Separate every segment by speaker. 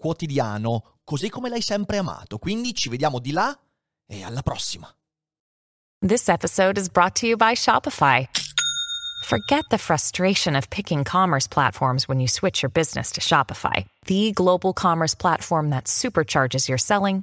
Speaker 1: quotidiano, così come l'hai sempre amato. Quindi ci vediamo di là e alla prossima.
Speaker 2: This episode is brought to you by Shopify. Forget the frustration of picking commerce platforms when you switch your business to Shopify, the global commerce platform that supercharges your selling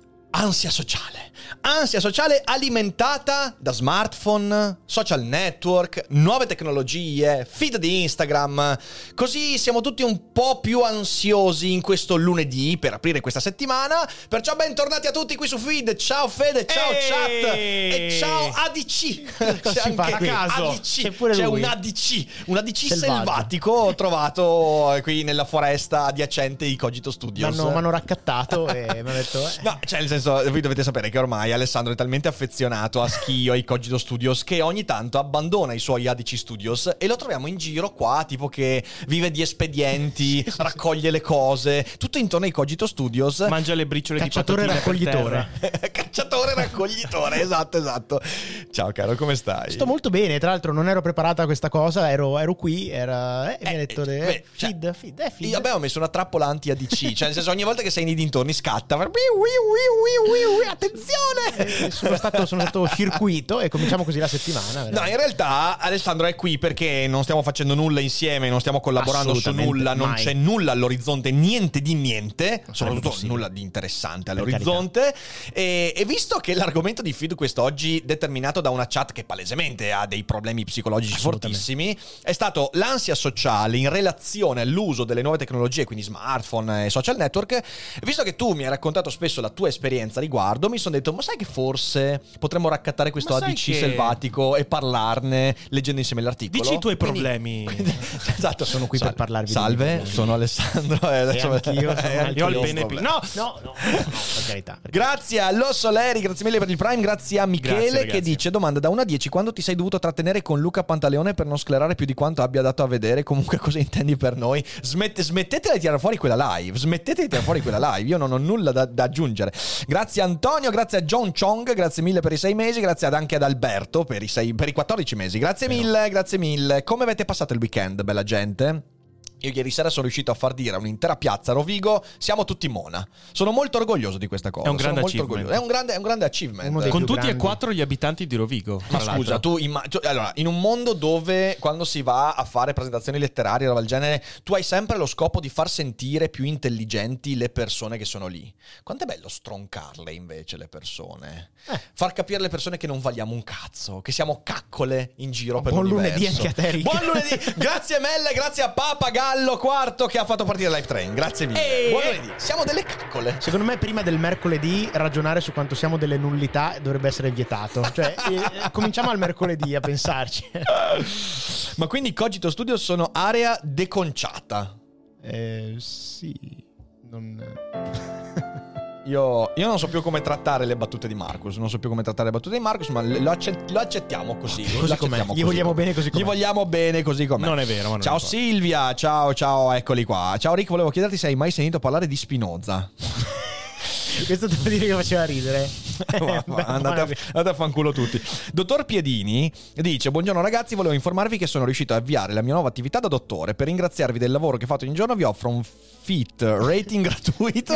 Speaker 1: ansia sociale? Ansia sociale alimentata da smartphone, social network, nuove tecnologie, feed di Instagram. Così siamo tutti un po' più ansiosi in questo lunedì per aprire questa settimana. Perciò bentornati a tutti qui su Feed. Ciao Fede, ciao
Speaker 3: Ehi!
Speaker 1: chat e ciao ADC.
Speaker 3: Si fa a caso?
Speaker 1: ADC.
Speaker 3: C'è pure
Speaker 1: C'è un ADC, un ADC selvatico trovato qui nella foresta adiacente di Cogito
Speaker 3: Mi
Speaker 1: Studios.
Speaker 3: hanno, m'hanno raccattato e mi hanno detto... eh,
Speaker 1: No, cioè nel senso, voi dovete sapere che ormai Alessandro è talmente affezionato a Schio, ai Cogito Studios, che ogni tanto abbandona i suoi ADC Studios e lo troviamo in giro qua, tipo che vive di espedienti, raccoglie le cose, tutto intorno ai Cogito Studios.
Speaker 4: Mangia le briciole
Speaker 3: Cacciatore
Speaker 4: di patatine per
Speaker 3: raccoglitore.
Speaker 4: terra.
Speaker 1: Cacciatore raccoglitore, esatto, esatto. Ciao caro, come stai?
Speaker 3: Sto molto bene, tra l'altro non ero preparata a questa cosa, ero, ero qui, era... Eh, mi ha
Speaker 1: Eh,
Speaker 3: detto...
Speaker 1: eh,
Speaker 3: eh,
Speaker 1: beh, cioè,
Speaker 3: feed, feed, eh, feed.
Speaker 1: Io abbiamo messo una trappola anti-ADC, cioè nel senso ogni volta che sei nei dintorni scatta, wiu, wiu, wiu, wiu, attenzione!
Speaker 3: Eh, sono, stato, sono stato circuito e cominciamo così la settimana.
Speaker 1: No, in realtà Alessandro è qui perché non stiamo facendo nulla insieme, non stiamo collaborando su nulla, non
Speaker 3: mai.
Speaker 1: c'è nulla all'orizzonte, niente di niente, soprattutto
Speaker 3: possibile.
Speaker 1: nulla di interessante all'orizzonte. E, e visto che l'argomento di feed quest'oggi, determinato da una chat che palesemente ha dei problemi psicologici fortissimi, è stato l'ansia sociale in relazione all'uso delle nuove tecnologie, quindi smartphone e social network. Visto che tu mi hai raccontato spesso la tua esperienza a riguardo, mi sono detto, ma sai che forse potremmo raccattare questo ADC
Speaker 4: che-
Speaker 1: selvatico e parlarne leggendo insieme l'articolo?
Speaker 4: Dici i tuoi
Speaker 1: Quindi-
Speaker 4: problemi.
Speaker 1: esatto,
Speaker 3: Sono qui per parlarvi
Speaker 1: Salve, sono Alessandro. e
Speaker 3: E
Speaker 1: adesso-
Speaker 3: anch'io, sono
Speaker 1: eh,
Speaker 3: anch'io
Speaker 4: Io ho il bene più. No,
Speaker 3: No, no, no, per carità. per
Speaker 1: Grazie a Losso Leri, grazie mille per il Prime, grazie a Michele
Speaker 4: Grazie,
Speaker 1: che
Speaker 4: ragazzi.
Speaker 1: dice domanda da 1 a 10 quando ti sei dovuto trattenere con Luca Pantaleone per non sclerare più di quanto abbia dato a vedere, comunque cosa intendi per noi? Smette- smettete di tirare fuori quella live, smettete di tirare fuori quella live, io non ho nulla da, da aggiungere. Grazie Antonio, grazie a John Chong, grazie mille per i 6 mesi, grazie anche ad Alberto per i, sei- per i 14 mesi, grazie mille, grazie mille. Come avete passato il weekend, bella gente? Io ieri sera sono riuscito a far dire a un'intera piazza a Rovigo, siamo tutti Mona. Sono molto orgoglioso di questa cosa.
Speaker 4: È un
Speaker 1: sono
Speaker 4: grande
Speaker 1: molto
Speaker 4: achievement.
Speaker 1: orgoglioso. È un grande, è un grande achievement.
Speaker 3: Uno dei
Speaker 4: Con tutti e
Speaker 3: grandi.
Speaker 4: quattro gli abitanti di Rovigo.
Speaker 1: Ma scusa, tu imma- tu- allora, in un mondo dove quando si va a fare presentazioni letterarie roba del genere, tu hai sempre lo scopo di far sentire più intelligenti le persone che sono lì. Quanto è bello stroncarle invece le persone?
Speaker 3: Eh.
Speaker 1: Far capire alle persone che non valiamo un cazzo, che siamo caccole in giro per
Speaker 3: Buon
Speaker 1: l'universo.
Speaker 3: lunedì anche a te.
Speaker 1: Buon lunedì! grazie Melle, grazie a Papagallo Quarto che ha fatto partire Live Train. Grazie mille.
Speaker 3: Ehi,
Speaker 1: Buon lunedì. Siamo delle caccole.
Speaker 3: Secondo me prima del mercoledì ragionare su quanto siamo delle nullità dovrebbe essere vietato. Cioè, eh, cominciamo al mercoledì a pensarci.
Speaker 1: Ma quindi Cogito Studio sono area deconciata.
Speaker 3: Eh, sì. Non...
Speaker 1: Io, io non so più come trattare le battute di Marcus. Non so più come trattare le battute di Marcus, ma lo, accett- lo accettiamo così.
Speaker 3: Così
Speaker 1: lo accettiamo
Speaker 3: com'è. Gli
Speaker 1: così
Speaker 3: vogliamo bene così
Speaker 1: Gli
Speaker 3: com'è.
Speaker 1: vogliamo bene così com'è.
Speaker 4: Non è vero, non
Speaker 1: Ciao
Speaker 4: è vero.
Speaker 1: Silvia, ciao, ciao, eccoli qua. Ciao Rick, volevo chiederti se hai mai sentito parlare di Spinoza.
Speaker 3: Questo devo dire che faceva ridere.
Speaker 1: Ma andate, a, andate a fanculo tutti. Dottor Piedini dice: Buongiorno ragazzi, volevo informarvi che sono riuscito a avviare la mia nuova attività da dottore. Per ringraziarvi del lavoro che fate ogni giorno, vi offro un fit rating gratuito.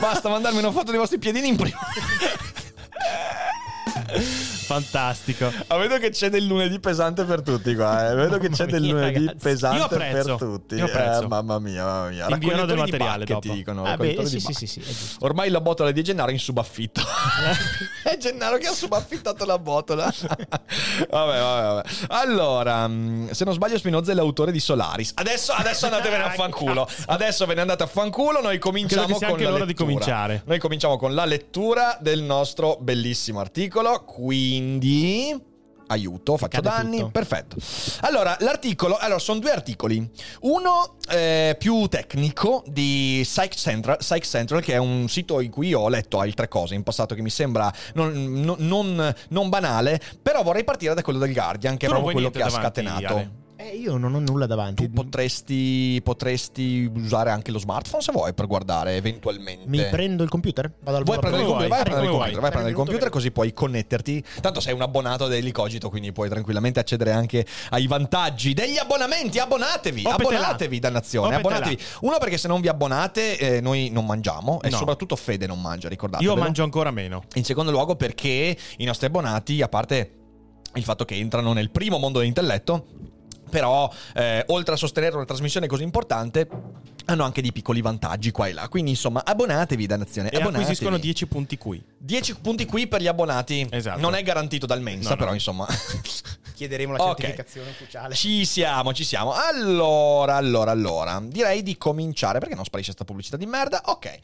Speaker 1: Basta mandarmi una foto dei vostri piedini in prima.
Speaker 4: Fantastico.
Speaker 1: Ah, vedo che c'è del lunedì pesante per tutti qua. eh. Vedo che c'è del
Speaker 3: mia,
Speaker 1: lunedì
Speaker 3: ragazzi.
Speaker 1: pesante per tutti. Eh, mamma mia, mamma mia.
Speaker 4: Invierò del materiale dopo.
Speaker 1: ti dicono.
Speaker 3: Ah, beh, sì, sì, sì, sì.
Speaker 1: Ormai la botola di Gennaro è in subaffitto. è Gennaro che ha subaffittato la botola. vabbè, vabbè, vabbè. Allora, mh, se non sbaglio, Spinoza è l'autore di Solaris. Adesso, adesso andatevene a fanculo. Adesso ve ne andate a fanculo. Noi cominciamo
Speaker 4: che
Speaker 1: con la lettura. Noi cominciamo con la lettura del nostro bellissimo articolo. Quindi. Aiuto, faccio
Speaker 3: Cade
Speaker 1: danni.
Speaker 3: tutto.
Speaker 1: Perfetto. Allora, l'articolo. Allora, sono due articoli. Uno eh, più tecnico di Psych Central, Psych Central, che è un sito in cui ho letto altre cose in passato che mi sembra non, non- non- non banale. Però vorrei partire da quello del Guardian, che
Speaker 4: Tu
Speaker 1: è proprio quello che ha
Speaker 4: davanti,
Speaker 1: scatenato.
Speaker 4: Ale?
Speaker 3: Eh, io non ho nulla davanti.
Speaker 1: Tu potresti, potresti usare anche lo smartphone se vuoi per guardare eventualmente.
Speaker 3: Mi prendo il computer? Vado al
Speaker 1: Vuoi prendere il computer? Vai a prendere il
Speaker 4: vuoi.
Speaker 1: computer, vai a prendere il computer così puoi connetterti. Tanto sei un abbonato dell'Icogito, quindi puoi tranquillamente accedere anche ai vantaggi degli abbonamenti. Abbonatevi,
Speaker 4: Opetela.
Speaker 1: abbonatevi, dannazione,
Speaker 4: Opetela.
Speaker 1: abbonatevi. Uno perché se non vi abbonate eh, noi non mangiamo e
Speaker 4: No.
Speaker 1: soprattutto Fede non mangia, ricordate.
Speaker 4: Io mangio ancora meno.
Speaker 1: In secondo luogo perché i nostri abbonati, a parte il fatto che entrano nel primo mondo dell'intelletto, però eh, oltre a sostenere una trasmissione così importante hanno anche dei piccoli vantaggi qua e là. Quindi insomma abbonatevi dannazione.
Speaker 4: E
Speaker 1: abbonatevi.
Speaker 4: acquisiscono 10 punti qui.
Speaker 1: 10 punti qui per gli abbonati.
Speaker 4: Esatto.
Speaker 1: Non è garantito dal Mensa,
Speaker 4: No, no.
Speaker 1: però insomma.
Speaker 3: Chiederemo la certificazione ufficiale.
Speaker 1: Ci siamo, ci siamo. Allora, allora, allora. Direi di cominciare perché non sparisce sta pubblicità di merda. Ok.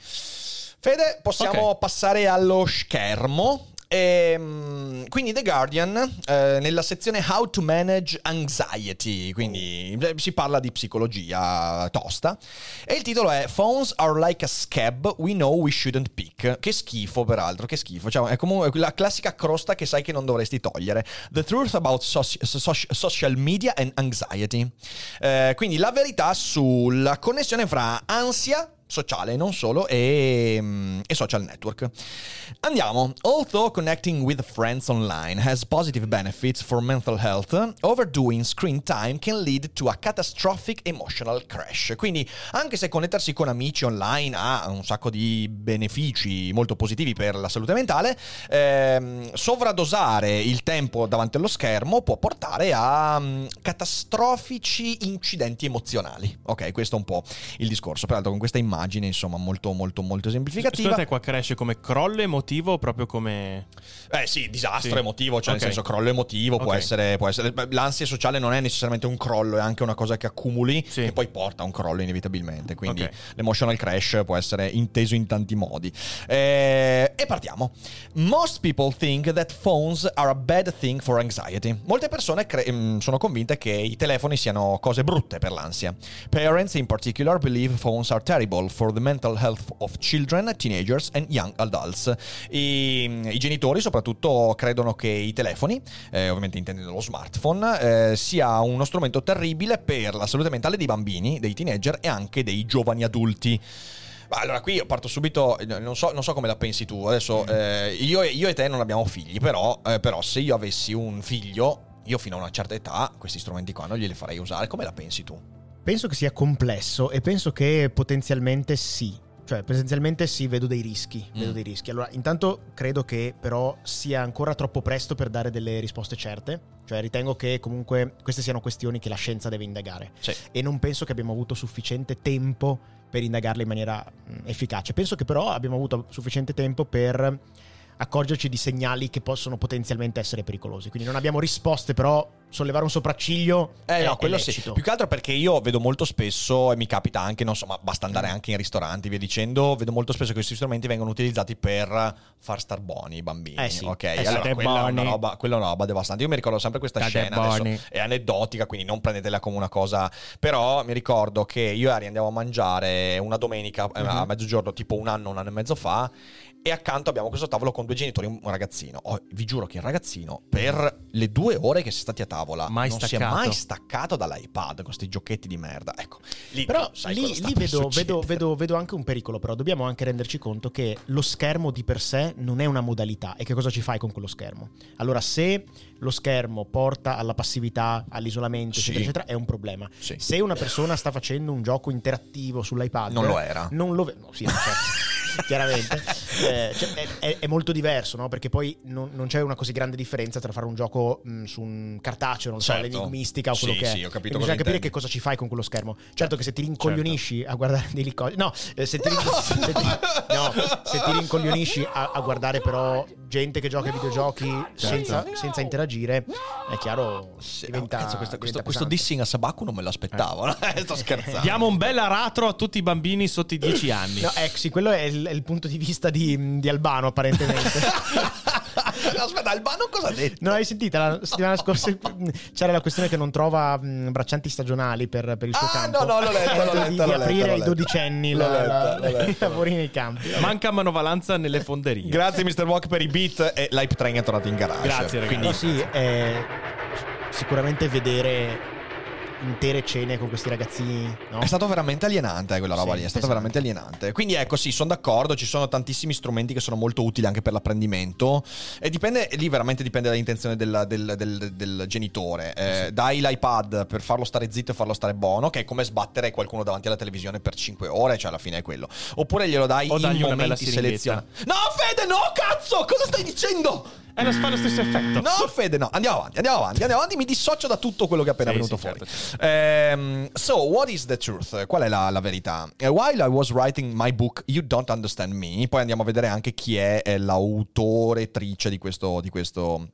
Speaker 1: Fede, possiamo
Speaker 4: Ok.
Speaker 1: passare allo schermo. Ehm, quindi The Guardian, eh, nella sezione How to Manage Anxiety, quindi eh, si parla di psicologia tosta, e il titolo è Phones are like a scab we know we shouldn't pick. Che schifo peraltro, che schifo, cioè, è comunque la classica crosta che sai che non dovresti togliere. The truth about soci- soci- social media and anxiety. Eh, quindi la verità sulla connessione fra ansia sociale non solo e, mm, e social network. Andiamo. Although connecting with friends online has positive benefits for mental health, overdoing screen time can lead to a catastrophic emotional crash. Quindi, anche se connettersi con amici online ha un sacco di benefici molto positivi per la salute mentale, ehm, sovradosare il tempo davanti allo schermo può portare a mm, catastrofici incidenti emozionali. Ok, questo è un po' il discorso. Peraltro, con questa immagine, insomma, molto, molto, molto esemplificativa.
Speaker 4: Secondo te qua cresce come crollo emotivo o proprio come...
Speaker 1: Eh sì, disastro
Speaker 4: Sì.
Speaker 1: emotivo, cioè
Speaker 4: Ok.
Speaker 1: nel senso crollo emotivo può,
Speaker 4: Ok.
Speaker 1: essere, può essere... L'ansia sociale non è necessariamente un crollo, è anche una cosa che accumuli
Speaker 4: Sì.
Speaker 1: e poi porta a un crollo inevitabilmente. Quindi
Speaker 4: Ok.
Speaker 1: l'emotional crash può essere inteso in tanti modi. Eh, e partiamo. Most people think that phones are a bad thing for anxiety. Molte persone cre- mm, sono convinte che i telefoni siano cose brutte per l'ansia. Parents in particular believe phones are terrible for the mental health of children, teenagers and young adults. I, i genitori soprattutto credono che i telefoni, eh, ovviamente intendendo lo smartphone, eh, sia uno strumento terribile per la salute mentale dei bambini, dei teenager e anche dei giovani adulti. Ma Allora, qui io parto subito, eh, non so, non so come la pensi tu. Adesso, eh, io, e- io e te non abbiamo figli, però, eh, però se io avessi un figlio, io fino a una certa età, questi strumenti qua non glieli farei usare. Come la pensi tu?
Speaker 3: Penso che sia complesso e penso che potenzialmente sì. Cioè, potenzialmente sì, vedo dei rischi. Vedo
Speaker 1: Mm.
Speaker 3: dei rischi. Allora, intanto credo che però sia ancora troppo presto per dare delle risposte certe. Cioè, ritengo che comunque queste siano questioni che la scienza deve indagare.
Speaker 1: Sì.
Speaker 3: E non penso che abbiamo avuto sufficiente tempo per indagarle in maniera mh, efficace. Penso che però abbiamo avuto sufficiente tempo per accorgerci di segnali che possono potenzialmente essere pericolosi. Quindi non abbiamo risposte, però sollevare un sopracciglio
Speaker 1: Eh
Speaker 3: è,
Speaker 1: no, quello
Speaker 3: è
Speaker 1: sì. Più che altro perché io vedo molto spesso, e mi capita anche, non so, ma basta andare anche in ristoranti, via dicendo, vedo molto spesso che questi strumenti vengono utilizzati per far star buoni i bambini.
Speaker 3: Eh sì.
Speaker 1: Ok,
Speaker 3: Eh sì.
Speaker 1: allora
Speaker 4: State
Speaker 1: quella è, una roba, quella è una roba devastante. Io mi ricordo sempre questa
Speaker 4: State
Speaker 1: scena, adesso è aneddotica, quindi non prendetela come una cosa. Però mi ricordo che io e Ari andiamo a mangiare una domenica eh, a
Speaker 3: Mhm.
Speaker 1: mezzogiorno, tipo un anno, un anno e mezzo fa. E accanto abbiamo questo tavolo con due genitori e un ragazzino. Oh, vi giuro che il ragazzino, per le due ore che si è stati a tavola,
Speaker 4: Mai
Speaker 1: non si è
Speaker 4: staccato.
Speaker 1: mai staccato dall'iPad con questi giochetti di merda. Ecco, lì
Speaker 3: Però
Speaker 1: sai
Speaker 3: lì, lì vedo, vedo- vedo- vedo anche un pericolo, però dobbiamo anche renderci conto che lo schermo di per sé non è una modalità e che cosa ci fai con quello schermo. Allora, se lo schermo porta alla passività, all'isolamento,
Speaker 1: Sì.
Speaker 3: eccetera, eccetera, è un problema.
Speaker 1: Sì.
Speaker 3: Se una persona sta facendo un gioco interattivo sull'iPad,
Speaker 1: Non lo era.
Speaker 3: Non lo ve- no, sì, no, certo. chiaramente. Eh, cioè, è, è- molto diverso, no? Perché poi non, non c'è una così grande differenza tra fare un gioco mh, su un cartaceo, non so,
Speaker 1: Certo.
Speaker 3: l'enigmistica o quello
Speaker 1: Sì,
Speaker 3: che è.
Speaker 1: sì, ho capito
Speaker 3: bisogna capire
Speaker 1: intendi.
Speaker 3: che cosa ci fai con quello schermo. Certo che se ti rincoglionisci a guardare dei cose. No, eh, se ti,
Speaker 1: No!
Speaker 3: se ti- no, se ti rincoglionisci a, a guardare però gente che gioca ai videogiochi senza, senza interagire, è chiaro,
Speaker 1: Sì,
Speaker 3: diventa,
Speaker 1: oh, cazzo, questo, questo,
Speaker 3: diventa
Speaker 1: questo
Speaker 3: pesante.
Speaker 1: dissing a Sabaku non me l'aspettavo. no? Sto scherzando.
Speaker 4: Diamo un bel aratro a tutti i bambini sotto i 10 anni.
Speaker 3: No, ecco, sì, quello è il, il punto di vista di, di Albano, apparentemente.
Speaker 1: Aspetta, Albano cosa ha detto?
Speaker 3: Non hai sentito? La settimana scorsa c'era la questione che non trova mh, braccianti stagionali per, per il suo
Speaker 1: Ah,
Speaker 3: campo.
Speaker 1: no, no, l'ho letto, l'ho
Speaker 3: Di-
Speaker 1: letto,
Speaker 3: Di,
Speaker 1: l'ho letto,
Speaker 3: aprire ai dodicenni i lavori nei campi.
Speaker 4: Manca manovalanza nelle fonderie.
Speaker 1: Grazie Mr. Walk per i beat e l'hype train è tornato in garage.
Speaker 4: Grazie, ragazzi.
Speaker 1: Quindi
Speaker 3: No, sì, è sicuramente vedere intere cene con questi ragazzini. No?
Speaker 1: È stato veramente alienante eh, quella roba
Speaker 3: Sì,
Speaker 1: lì, è stato veramente alienante. Quindi ecco, sì, sono d'accordo, ci sono tantissimi strumenti che sono molto utili anche per l'apprendimento e dipende, lì veramente dipende dall'intenzione del, del- del- del genitore. Eh, Dai l'iPad per farlo stare zitto e farlo stare buono, che è come sbattere qualcuno davanti alla televisione per 5 ore, cioè alla fine è quello. Oppure glielo dai
Speaker 4: O
Speaker 1: in momenti selezionati. No, Fede, no, cazzo! Cosa stai dicendo?
Speaker 4: Eh, non fa lo stesso effetto.
Speaker 1: No, Fede, no. Andiamo avanti, andiamo avanti, andiamo avanti. Mi dissocio da tutto quello che è appena
Speaker 4: Sì,
Speaker 1: venuto
Speaker 4: sì,
Speaker 1: fuori.
Speaker 4: certo, certo.
Speaker 1: Ehm, so, what is the truth? Qual è la, la verità? Eh, While I was writing my book, You Don't Understand Me, poi andiamo a vedere anche chi è eh, l'autoretrice di questo... Di questo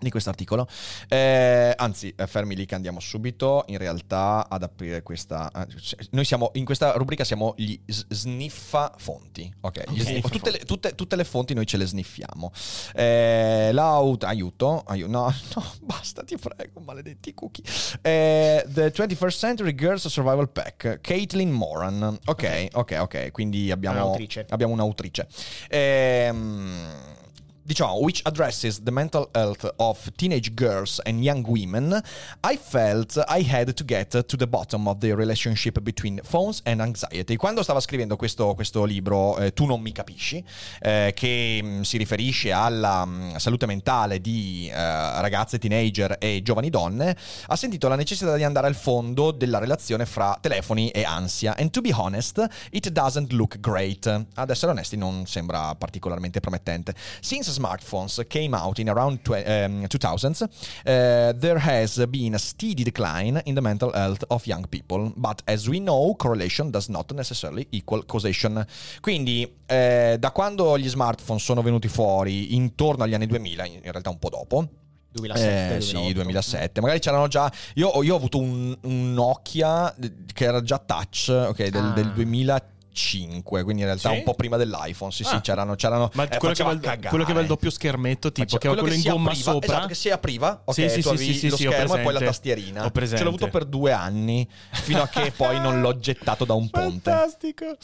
Speaker 1: di questo articolo, Eh, anzi, eh, fermi lì che andiamo subito. In realtà, ad aprire questa. eh, Noi siamo in questa rubrica siamo gli sniffa fonti. Ok, gli
Speaker 3: Ok.
Speaker 1: sniffa- tutte, le, tutte- tutte le fonti noi ce le sniffiamo. Eh, l'aut- aiuto, aiuto, no, no, basta, ti prego, maledetti cookie. Eh, the 21st Century Girls Survival Pack, Caitlin Moran. Ok, ok, ok, quindi abbiamo,
Speaker 3: Un'autrice.
Speaker 1: abbiamo un'autrice. Ehm, diciamo, which addresses the mental health of teenage girls and young women, I felt I had to get to the bottom of the relationship between phones and anxiety. Quando stava scrivendo questo, questo libro, eh, Tu non mi capisci, eh, che mh, si riferisce alla mh, salute mentale di eh, ragazze, teenager e giovani donne, ha sentito la necessità di andare al fondo della relazione fra telefoni e ansia. And to be honest, it doesn't look great. Ad essere onesti, non sembra particolarmente promettente. Since smartphones came out in around tw- um, 2000s, uh, there has been a steady decline in the mental health of young people. But as we know, correlation does not necessarily equal causation. Quindi, eh, da quando gli smartphone sono venuti fuori, intorno agli anni 2000, in realtà un po' dopo,
Speaker 3: 2007,
Speaker 1: eh, sì,
Speaker 3: 2008.
Speaker 1: 2007. Magari c'erano già. Io, io ho avuto un, un Nokia che era già touch, ok, del,
Speaker 3: Ah.
Speaker 1: del 2005, quindi in realtà
Speaker 4: Sì?
Speaker 1: un po' prima dell'iPhone. Sì, sì,
Speaker 4: Ah.
Speaker 1: c'erano. c'erano
Speaker 4: Ma
Speaker 1: eh,
Speaker 4: quello, che aveva quello che aveva il doppio schermetto, tipo, che aveva quello in
Speaker 1: si
Speaker 4: gomma
Speaker 1: apriva,
Speaker 4: sopra.
Speaker 1: Esatto, che si apriva. Ok,
Speaker 4: Sì, sì,
Speaker 1: tu
Speaker 4: sì,
Speaker 1: avevi
Speaker 4: sì, sì,
Speaker 1: lo
Speaker 4: sì,
Speaker 1: schermo e poi la tastierina.
Speaker 4: Ho presente.
Speaker 1: Ce l'ho avuto per due anni, fino a che poi non l'ho gettato da un ponte.
Speaker 4: Fantastico.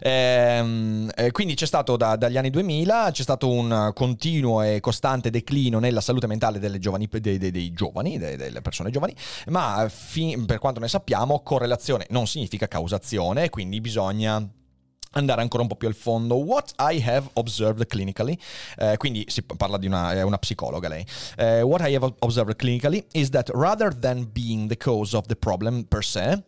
Speaker 1: Ehm, eh, quindi c'è stato da- dagli anni 2000 c'è stato un continuo e costante declino nella salute mentale delle giovani, dei, dei- dei giovani, de- delle persone giovani, ma fi- per quanto ne sappiamo correlazione non significa causazione, quindi bisogna andare ancora un po' più al fondo. What I have observed clinically, eh, quindi si parla di una, una psicologa lei. Eh, what I have observed clinically is that rather than being the cause of the problem per se,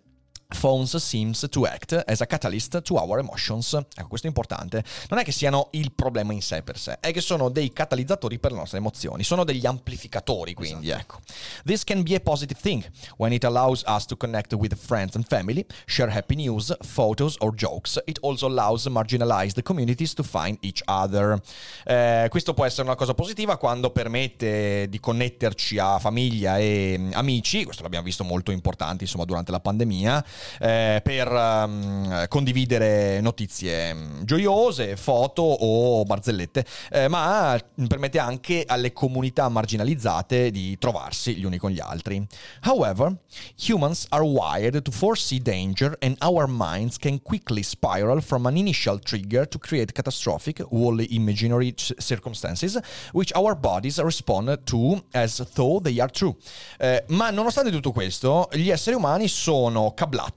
Speaker 1: Phones seems to act as a catalyst to our emotions. Ecco, questo è importante. Non è che siano il problema in sé per sé, è che sono dei catalizzatori per le nostre emozioni, sono degli amplificatori, quindi ecco. This can be a positive thing when it allows us to connect with friends and family, share happy news, photos or jokes. It also allows marginalized communities to find each other. Eh, questo può essere una cosa positiva quando permette di connetterci a famiglia e mm, amici, questo l'abbiamo visto molto importante insomma durante la pandemia, eh, per ehm, condividere notizie mm, gioiose, foto o barzellette, eh, ma permette anche alle comunità marginalizzate di trovarsi gli uni con gli altri. However, humans are wired to foresee danger and our minds can quickly spiral from an initial trigger to create catastrophic, wholly imaginary circumstances which our bodies respond to as though they are true. Eh, ma nonostante tutto questo, gli esseri umani sono cablati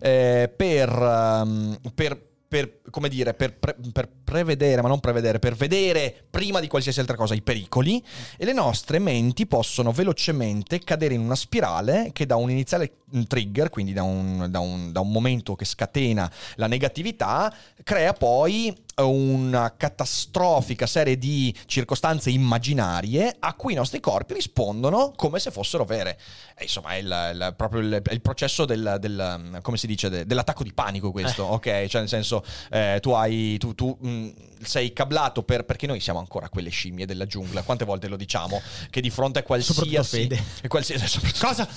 Speaker 1: eh, per, ehm, per per, come dire, per, pre- per prevedere, ma non prevedere, per vedere prima di qualsiasi altra cosa i pericoli. E le nostre menti possono velocemente cadere in una spirale che da un iniziale trigger, quindi da un, da un- da un momento che scatena la negatività, crea poi una catastrofica serie di circostanze immaginarie a cui i nostri corpi rispondono come se fossero vere. E insomma, è il, il- proprio il, il processo del, del- come si dice, de- dell'attacco di panico questo, ok? Cioè nel senso, eh, tu hai, tu, tu, mh, sei cablato per, perché noi siamo ancora quelle scimmie della giungla, quante volte lo diciamo, che di fronte a qualsiasi... Qualsiasi Cosa?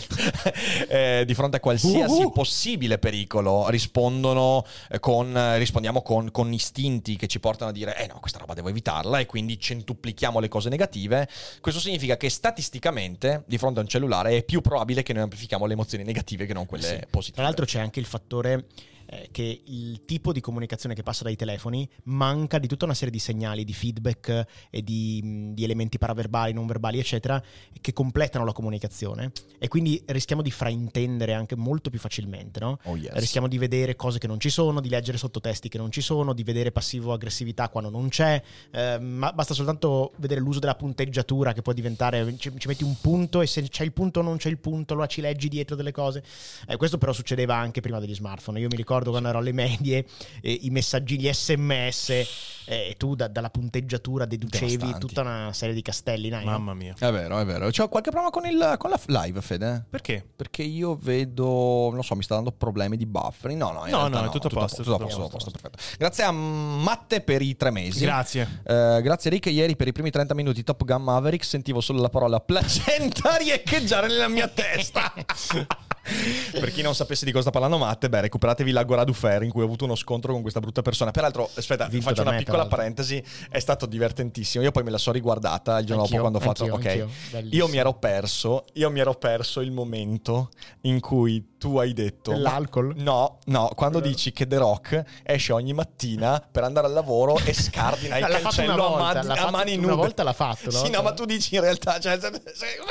Speaker 1: Eh, di fronte a qualsiasi
Speaker 3: Uh-uh.
Speaker 1: possibile pericolo rispondono eh, con, eh, rispondiamo con, con istinti che ci portano a dire eh no, questa roba devo evitarla e quindi centuplichiamo le cose negative. Questo significa che statisticamente di fronte a un cellulare è più probabile che noi amplifichiamo le emozioni negative che non quelle
Speaker 3: Sì.
Speaker 1: positive.
Speaker 3: Tra l'altro c'è anche il fattore eh, che il tipo di comunicazione che passa dai telefoni manca di tutta una serie di segnali, di feedback e di, mh, di elementi paraverbali, non verbali, eccetera, che completano la comunicazione e quindi rischiamo di fraintendere anche molto più facilmente, no?
Speaker 1: Oh, yes.
Speaker 3: Rischiamo di vedere cose che non ci sono, di leggere sottotesti che non ci sono, di vedere passivo-aggressività quando non c'è. eh, ma basta soltanto vedere l'uso della punteggiatura che può diventare. Ci, ci metti un punto e se c'è il punto o non c'è il punto, allora ci leggi dietro delle cose. Eh, questo però succedeva anche prima degli smartphone. Io mi ricordo quando ero alle medie, eh, i messaggi, gli sms, eh, e tu da- dalla punteggiatura deducevi tutta una serie di castelli. no?
Speaker 4: Mamma mia.
Speaker 1: È vero, è vero. C'ho qualche problema con, il, con la live, Fede?
Speaker 4: Perché?
Speaker 1: Perché io vedo, non so, mi sta dando problemi di buffering. No, no, in
Speaker 4: No,
Speaker 1: realtà
Speaker 4: no, è tutto a posto,
Speaker 1: tutto a
Speaker 4: tutto a
Speaker 1: posto,
Speaker 3: posto,
Speaker 1: perfetto. Grazie a Matte per i tre mesi.
Speaker 4: Grazie.
Speaker 1: Eh, grazie Rick, ieri per i primi 30 minuti Top Gun Maverick sentivo solo la parola placenta riecheggiare nella mia testa. per chi non sapesse di cosa sta parlando Matte, beh, recuperatevi la Goradu Fair in cui ho avuto uno scontro con questa brutta persona. Peraltro, aspetta,
Speaker 3: Vinto
Speaker 1: faccio una
Speaker 3: me,
Speaker 1: piccola parentesi, è stato divertentissimo. Io poi me la sono riguardata il giorno dopo quando ho fatto
Speaker 3: anch'io,
Speaker 1: ok.
Speaker 3: anch'io.
Speaker 1: Io mi ero perso, io mi ero perso il momento in cui tu hai detto
Speaker 3: L'alcol?
Speaker 1: No, no, quando dici che The Rock esce ogni mattina per andare al lavoro e scardina il cancello
Speaker 3: una
Speaker 1: a,
Speaker 3: l'ha
Speaker 1: a mani
Speaker 3: una
Speaker 1: nude.
Speaker 3: volta l'ha fatto, no?
Speaker 1: Sì, no, ma tu dici in realtà... Cioè,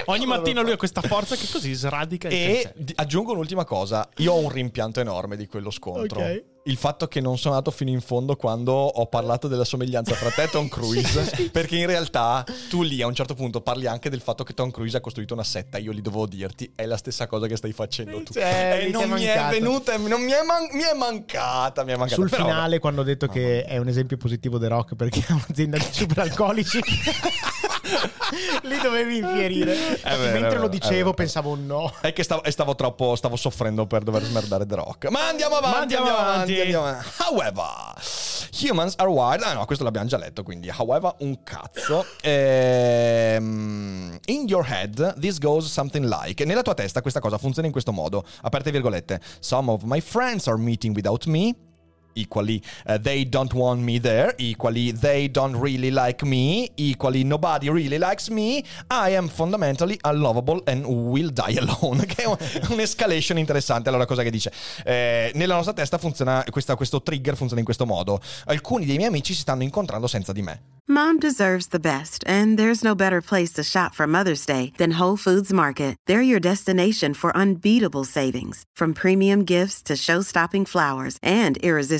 Speaker 4: Ogni mattina lui ha questa forza che così sradica il
Speaker 1: E
Speaker 4: cancello.
Speaker 1: Aggiungo un'ultima cosa, io ho un rimpianto enorme di quello scontro.
Speaker 3: Ok.
Speaker 1: Il fatto che non sono andato fino in fondo quando ho parlato della somiglianza fra te e Tom Cruise, perché in realtà tu lì a un certo punto parli anche del fatto che Tom Cruise ha costruito una setta, io li dovevo dirti, è la stessa cosa che stai facendo tu.
Speaker 3: Cioè,
Speaker 1: e
Speaker 3: mi
Speaker 1: non mi è venuta, non mi è, man- mi è mancata, mi è mancata.
Speaker 3: Sul
Speaker 1: Però
Speaker 3: finale, quando ho detto che è un esempio positivo The Rock perché è un'azienda di superalcolici, lì dovevi infierire.
Speaker 1: È vero,
Speaker 3: Mentre lo dicevo, pensavo no.
Speaker 1: È che stavo, e stavo troppo, stavo soffrendo per dover smerdare The Rock. Ma andiamo avanti,
Speaker 4: Ma andiamo
Speaker 1: andiamo
Speaker 4: avanti.
Speaker 1: avanti. andiamo avanti. However, humans are wired. Ah no, questo l'abbiamo già letto, quindi however un cazzo. Ehm, in your head, this goes something like. Nella tua testa questa cosa funziona in questo modo. Aperte virgolette. Some of my friends are meeting without me. Equally, uh, they don't want me there. Equally, they don't really like me. Equally, nobody really likes me. I am fundamentally unlovable and will die alone. Che è un- un'escalation interessante. Allora, cosa che dice? Eh, nella nostra testa funziona, questa- questo trigger funziona in questo modo. Alcuni dei miei amici si stanno incontrando senza di me.
Speaker 5: Mom deserves the best, and there's no better place to shop for Mother's Day than Whole Foods Market. They're your destination for unbeatable savings, from premium gifts to show-stopping flowers and irresistible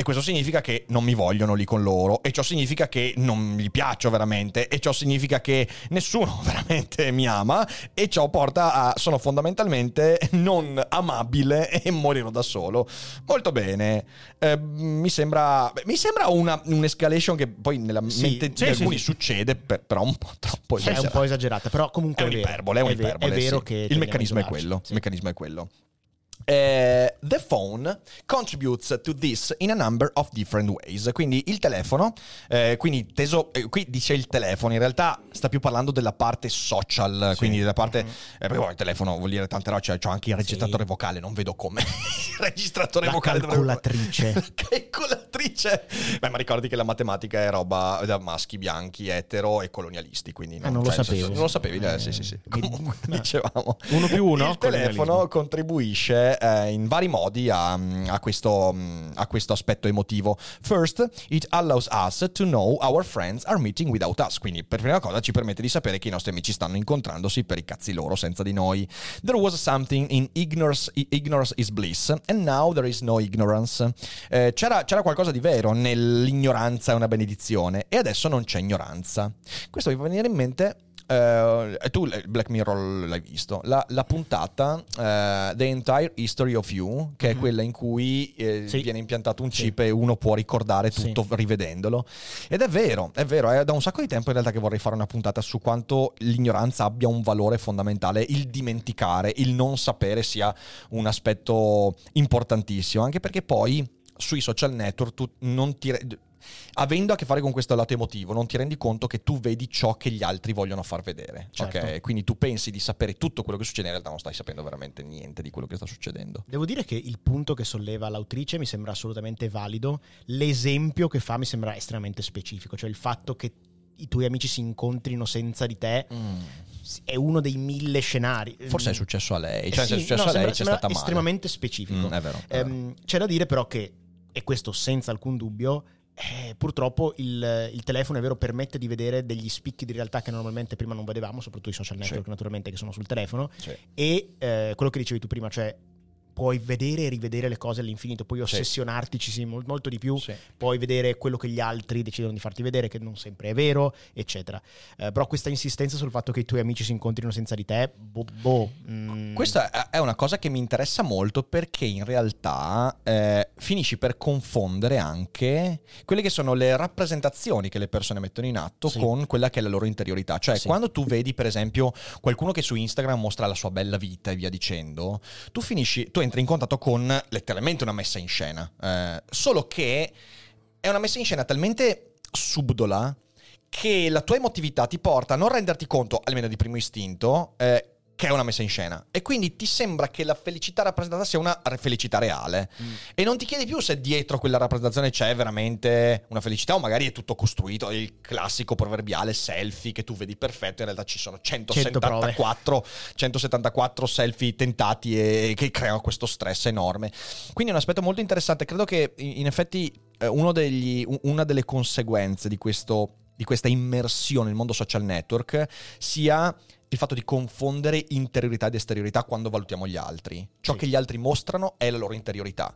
Speaker 1: E questo significa che non mi vogliono lì con loro, e ciò significa che non gli piaccio veramente, e ciò significa che nessuno veramente mi ama, e ciò porta a sono fondamentalmente non amabile e morirò da solo. Molto bene. Eh, mi sembra, mi sembra una, un'escalation che poi nella
Speaker 3: Sì,
Speaker 1: mente
Speaker 4: sì,
Speaker 1: di alcuni
Speaker 4: sì.
Speaker 1: succede, per- però un po' troppo
Speaker 3: È un
Speaker 1: esagerata.
Speaker 3: po' esagerata, però comunque
Speaker 1: È
Speaker 3: è, vero.
Speaker 1: un'iperbole, è
Speaker 3: ve-
Speaker 1: un'iperbole.
Speaker 3: È vero
Speaker 1: sì.
Speaker 3: che
Speaker 1: il meccanismo è quello. Il meccanismo è quello. Eh, the phone contributes to this in a number of different ways. Quindi il telefono, eh, quindi teso, eh, qui dice il telefono, in realtà sta più parlando della parte social, quindi della parte, eh, perché poi il telefono vuol dire tante robe, cioè, c'ho anche il registratore vocale, non vedo come il registratore
Speaker 3: La
Speaker 1: vocale dovrebbe-
Speaker 3: calcolatrice.
Speaker 1: La calcolatrice. Beh, ma ricordi che la matematica è roba da maschi bianchi, etero e colonialisti, quindi
Speaker 3: Ah, non lo
Speaker 1: cioè, nel
Speaker 3: sapevo.
Speaker 1: non lo sapevi? Eh, sì, sì, sì. Comunque, dicevamo.
Speaker 4: Uno più uno,
Speaker 1: Il telefono contribuisce eh, in vari modi a, a questo, a questo aspetto emotivo. First, it allows us to know our friends are meeting without us. Quindi, per prima cosa, ci permette di sapere che i nostri amici stanno incontrandosi per i cazzi loro senza di noi. There was something in ignorance, ignorance is bliss, and now there is no ignorance. Eh, c'era, c'era qualcosa di vero nell'ignoranza è una benedizione, e adesso non c'è ignoranza. Questo mi fa venire in mente Uh, tu Black Mirror l'hai visto, la, la puntata uh, The Entire History of You, che mm-hmm. è mhm. quella in cui eh, sì. viene impiantato un chip sì. e uno può ricordare tutto sì. rivedendolo. Ed è vero, è vero, è da un sacco di tempo in realtà che vorrei fare una puntata su quanto l'ignoranza abbia un valore fondamentale, il dimenticare, il non sapere sia un aspetto importantissimo, anche perché poi sui social network tu non ti avendo a che fare con questo lato emotivo, non ti rendi conto che tu vedi ciò che gli altri vogliono far vedere. Certo. Okay? Quindi tu pensi di sapere tutto quello che succede, in realtà non stai sapendo veramente niente di quello che sta succedendo.
Speaker 3: Devo dire che il punto che solleva l'autrice mi sembra assolutamente valido. L'esempio che fa mi sembra estremamente specifico, cioè il fatto che i tuoi amici si incontrino senza di te mm. è uno dei mille scenari.
Speaker 1: Forse è successo a lei, cioè sì, è successo no, a lei, sembra, c'è stata
Speaker 3: estremamente specifico.
Speaker 1: Mm, è vero, è
Speaker 3: ehm, vero. c'è da dire però che, e questo senza alcun dubbio, eh, purtroppo il, il, telefono è vero permette di vedere degli spicchi di realtà che normalmente prima non vedevamo, soprattutto i social network sì. naturalmente che sono sul telefono sì. e eh, quello che dicevi tu prima, cioè puoi vedere e rivedere le cose all'infinito, puoi ossessionartici sì, molto di più, sì. puoi vedere quello che gli altri decidono di farti vedere, che non sempre è vero, eccetera. Eh, però questa insistenza sul fatto che i tuoi amici si incontrino senza di te, boh. boh
Speaker 1: mm. Questa è una cosa che mi interessa molto perché in realtà eh, finisci per confondere anche quelle che sono le rappresentazioni che le persone mettono in atto sì. con quella che è la loro interiorità. Cioè, quando tu vedi, per esempio, qualcuno che su Instagram mostra la sua bella vita e via dicendo, tu finisci, tu tu entri in contatto con letteralmente una messa in scena. Eh, solo che è una messa in scena talmente subdola che la tua emotività ti porta a non renderti conto, almeno di primo istinto, eh, che è una messa in scena. E quindi ti sembra che la felicità rappresentata sia una felicità reale. Mm. E non ti chiedi più se dietro quella rappresentazione c'è veramente una felicità o magari è tutto costruito, il classico proverbiale selfie che tu vedi perfetto, in realtà ci sono 174, 174 selfie tentati e che creano questo stress enorme. Quindi è un aspetto molto interessante. Credo che in effetti eh, degli, una delle conseguenze di, questo, di questa immersione nel mondo social network sia il fatto di confondere interiorità ed esteriorità quando valutiamo gli altri. Ciò sì. che gli altri mostrano è la loro interiorità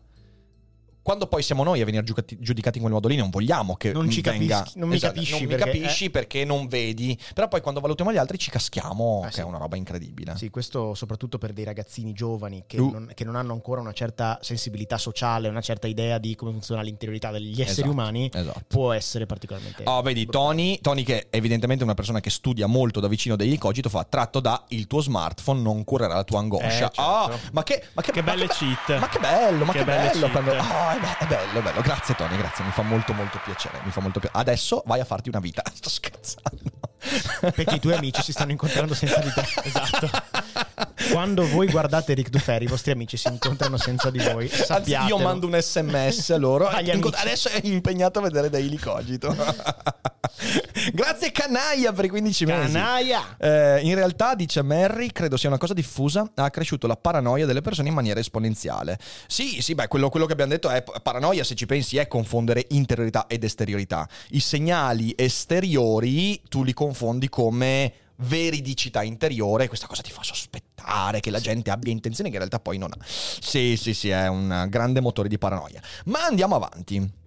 Speaker 1: quando poi siamo noi a venire giudicati in quel modo lì, non vogliamo che
Speaker 3: non
Speaker 1: ci
Speaker 3: venga. Capisci, non mi esatto, capisci,
Speaker 1: non
Speaker 3: perché,
Speaker 1: capisci
Speaker 3: eh.
Speaker 1: perché non vedi. Però poi quando valutiamo gli altri ci caschiamo, eh, che
Speaker 3: sì.
Speaker 1: è una roba incredibile.
Speaker 3: Sì, questo soprattutto per dei ragazzini giovani che, uh. non, che, non, hanno ancora una certa sensibilità sociale, una certa idea di come funziona l'interiorità degli esseri
Speaker 1: esatto,
Speaker 3: umani,
Speaker 1: esatto.
Speaker 3: può essere particolarmente.
Speaker 1: Oh, vedi, Tony, Tony, che è evidentemente una persona che studia molto da vicino degli cogito, fa tratto da il tuo smartphone non curerà la tua angoscia. Eh,
Speaker 4: certo.
Speaker 1: oh, ma che, ma che,
Speaker 4: che
Speaker 1: ma
Speaker 4: belle
Speaker 1: che,
Speaker 4: cheat.
Speaker 1: Ma che bello, ma che,
Speaker 4: che
Speaker 1: bello.
Speaker 4: Quando,
Speaker 1: oh, è, bello, è bello bello, grazie Tony, grazie, mi fa molto molto piacere, mi fa molto piacere. Adesso vai a farti una vita, sto scherzando.
Speaker 3: Perché i tuoi amici si stanno incontrando senza di te. Esatto. Quando voi guardate Rick Dufer, i vostri amici si incontrano senza di voi. Anzi,
Speaker 1: io mando un sms a loro. Adesso è impegnato a vedere Daily Cogito. Grazie Canaia per i 15 mesi.
Speaker 3: Canaia!
Speaker 1: Eh, in realtà, dice Mary, credo sia una cosa diffusa, ha cresciuto la paranoia delle persone in maniera esponenziale. Sì, sì, beh, quello, quello che abbiamo detto è paranoia, se ci pensi, è confondere interiorità ed esteriorità. I segnali esteriori tu li confondi come veridicità interiore, questa cosa ti fa sospettare che la gente abbia intenzioni che in realtà poi non ha. Sì, sì, sì, è un grande motore di paranoia. Ma andiamo avanti.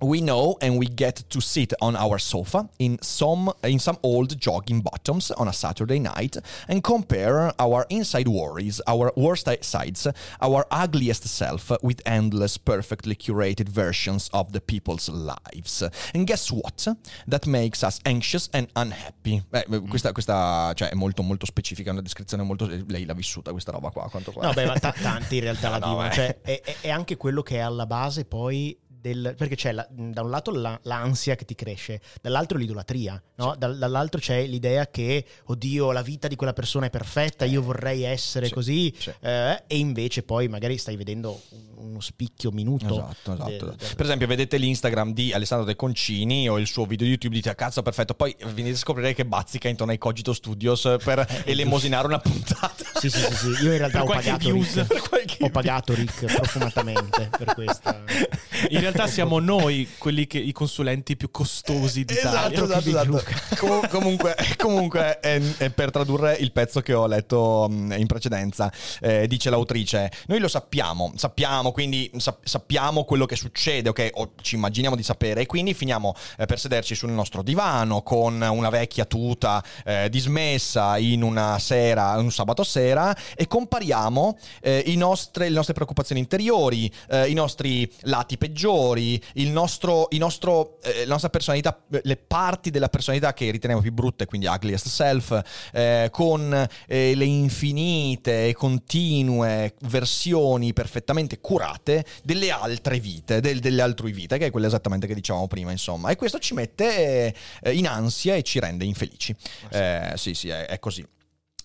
Speaker 1: We know and we get to sit on our sofa in some in some old jogging bottoms on a Saturday night and compare our inside worries, our worst sides, our ugliest self with endless perfectly curated versions of the people's lives. And guess what? That makes us anxious and unhappy. Eh, questa, questa cioè, è molto molto specifica, una descrizione molto lei l'ha vissuta questa roba qua, quanto qua.
Speaker 3: No, beh, ma t- tanti in realtà no, la dicono, no, cioè, è, è anche quello che è alla base poi del... perché c'è la- da un lato la- l'ansia che ti cresce, dall'altro l'idolatria, no? Dal- dall'altro c'è l'idea che, oddio, la vita di quella persona è perfetta, io vorrei essere
Speaker 1: Sì,
Speaker 3: così,
Speaker 1: sì.
Speaker 3: eh, e invece poi magari stai vedendo un- uno spicchio minuto.
Speaker 1: Esatto, esatto.
Speaker 3: del- del-
Speaker 1: Per esempio, vedete l'Instagram di Alessandro De Concini o il suo video YouTube, dite "Ah, cazzo, perfetto. Poi venite a scoprire che bazzica intorno ai Cogito Studios per elemosinare una puntata.
Speaker 3: Sì, sì, sì, sì. Io in realtà ho pagato. Rick, ho pagato Rick profumatamente per questa.
Speaker 4: In realtà siamo noi quelli che i consulenti più costosi d'Italia.
Speaker 1: Esatto, esatto, esatto. Com- comunque, comunque eh, eh, per tradurre il pezzo che ho letto mh, in precedenza, eh, dice l'autrice, noi lo sappiamo, sappiamo, quindi sap- sappiamo quello che succede, ok? O ci immaginiamo di sapere e quindi finiamo eh, per sederci sul nostro divano con una vecchia tuta eh, dismessa in una sera, un sabato sera e compariamo eh, i nostre- le nostre preoccupazioni interiori, eh, i nostri lati peggiori, il nostro, nostro, eh, la nostra personalità, eh, le parti della personalità che riteniamo più brutte, quindi ugliest self, eh, con eh, le infinite e continue versioni perfettamente curate delle altre vite, del- delle altrui vite, che è quella esattamente che dicevamo prima, insomma. E questo ci mette eh, in ansia e ci rende infelici. Eh, sì, sì, è, è così.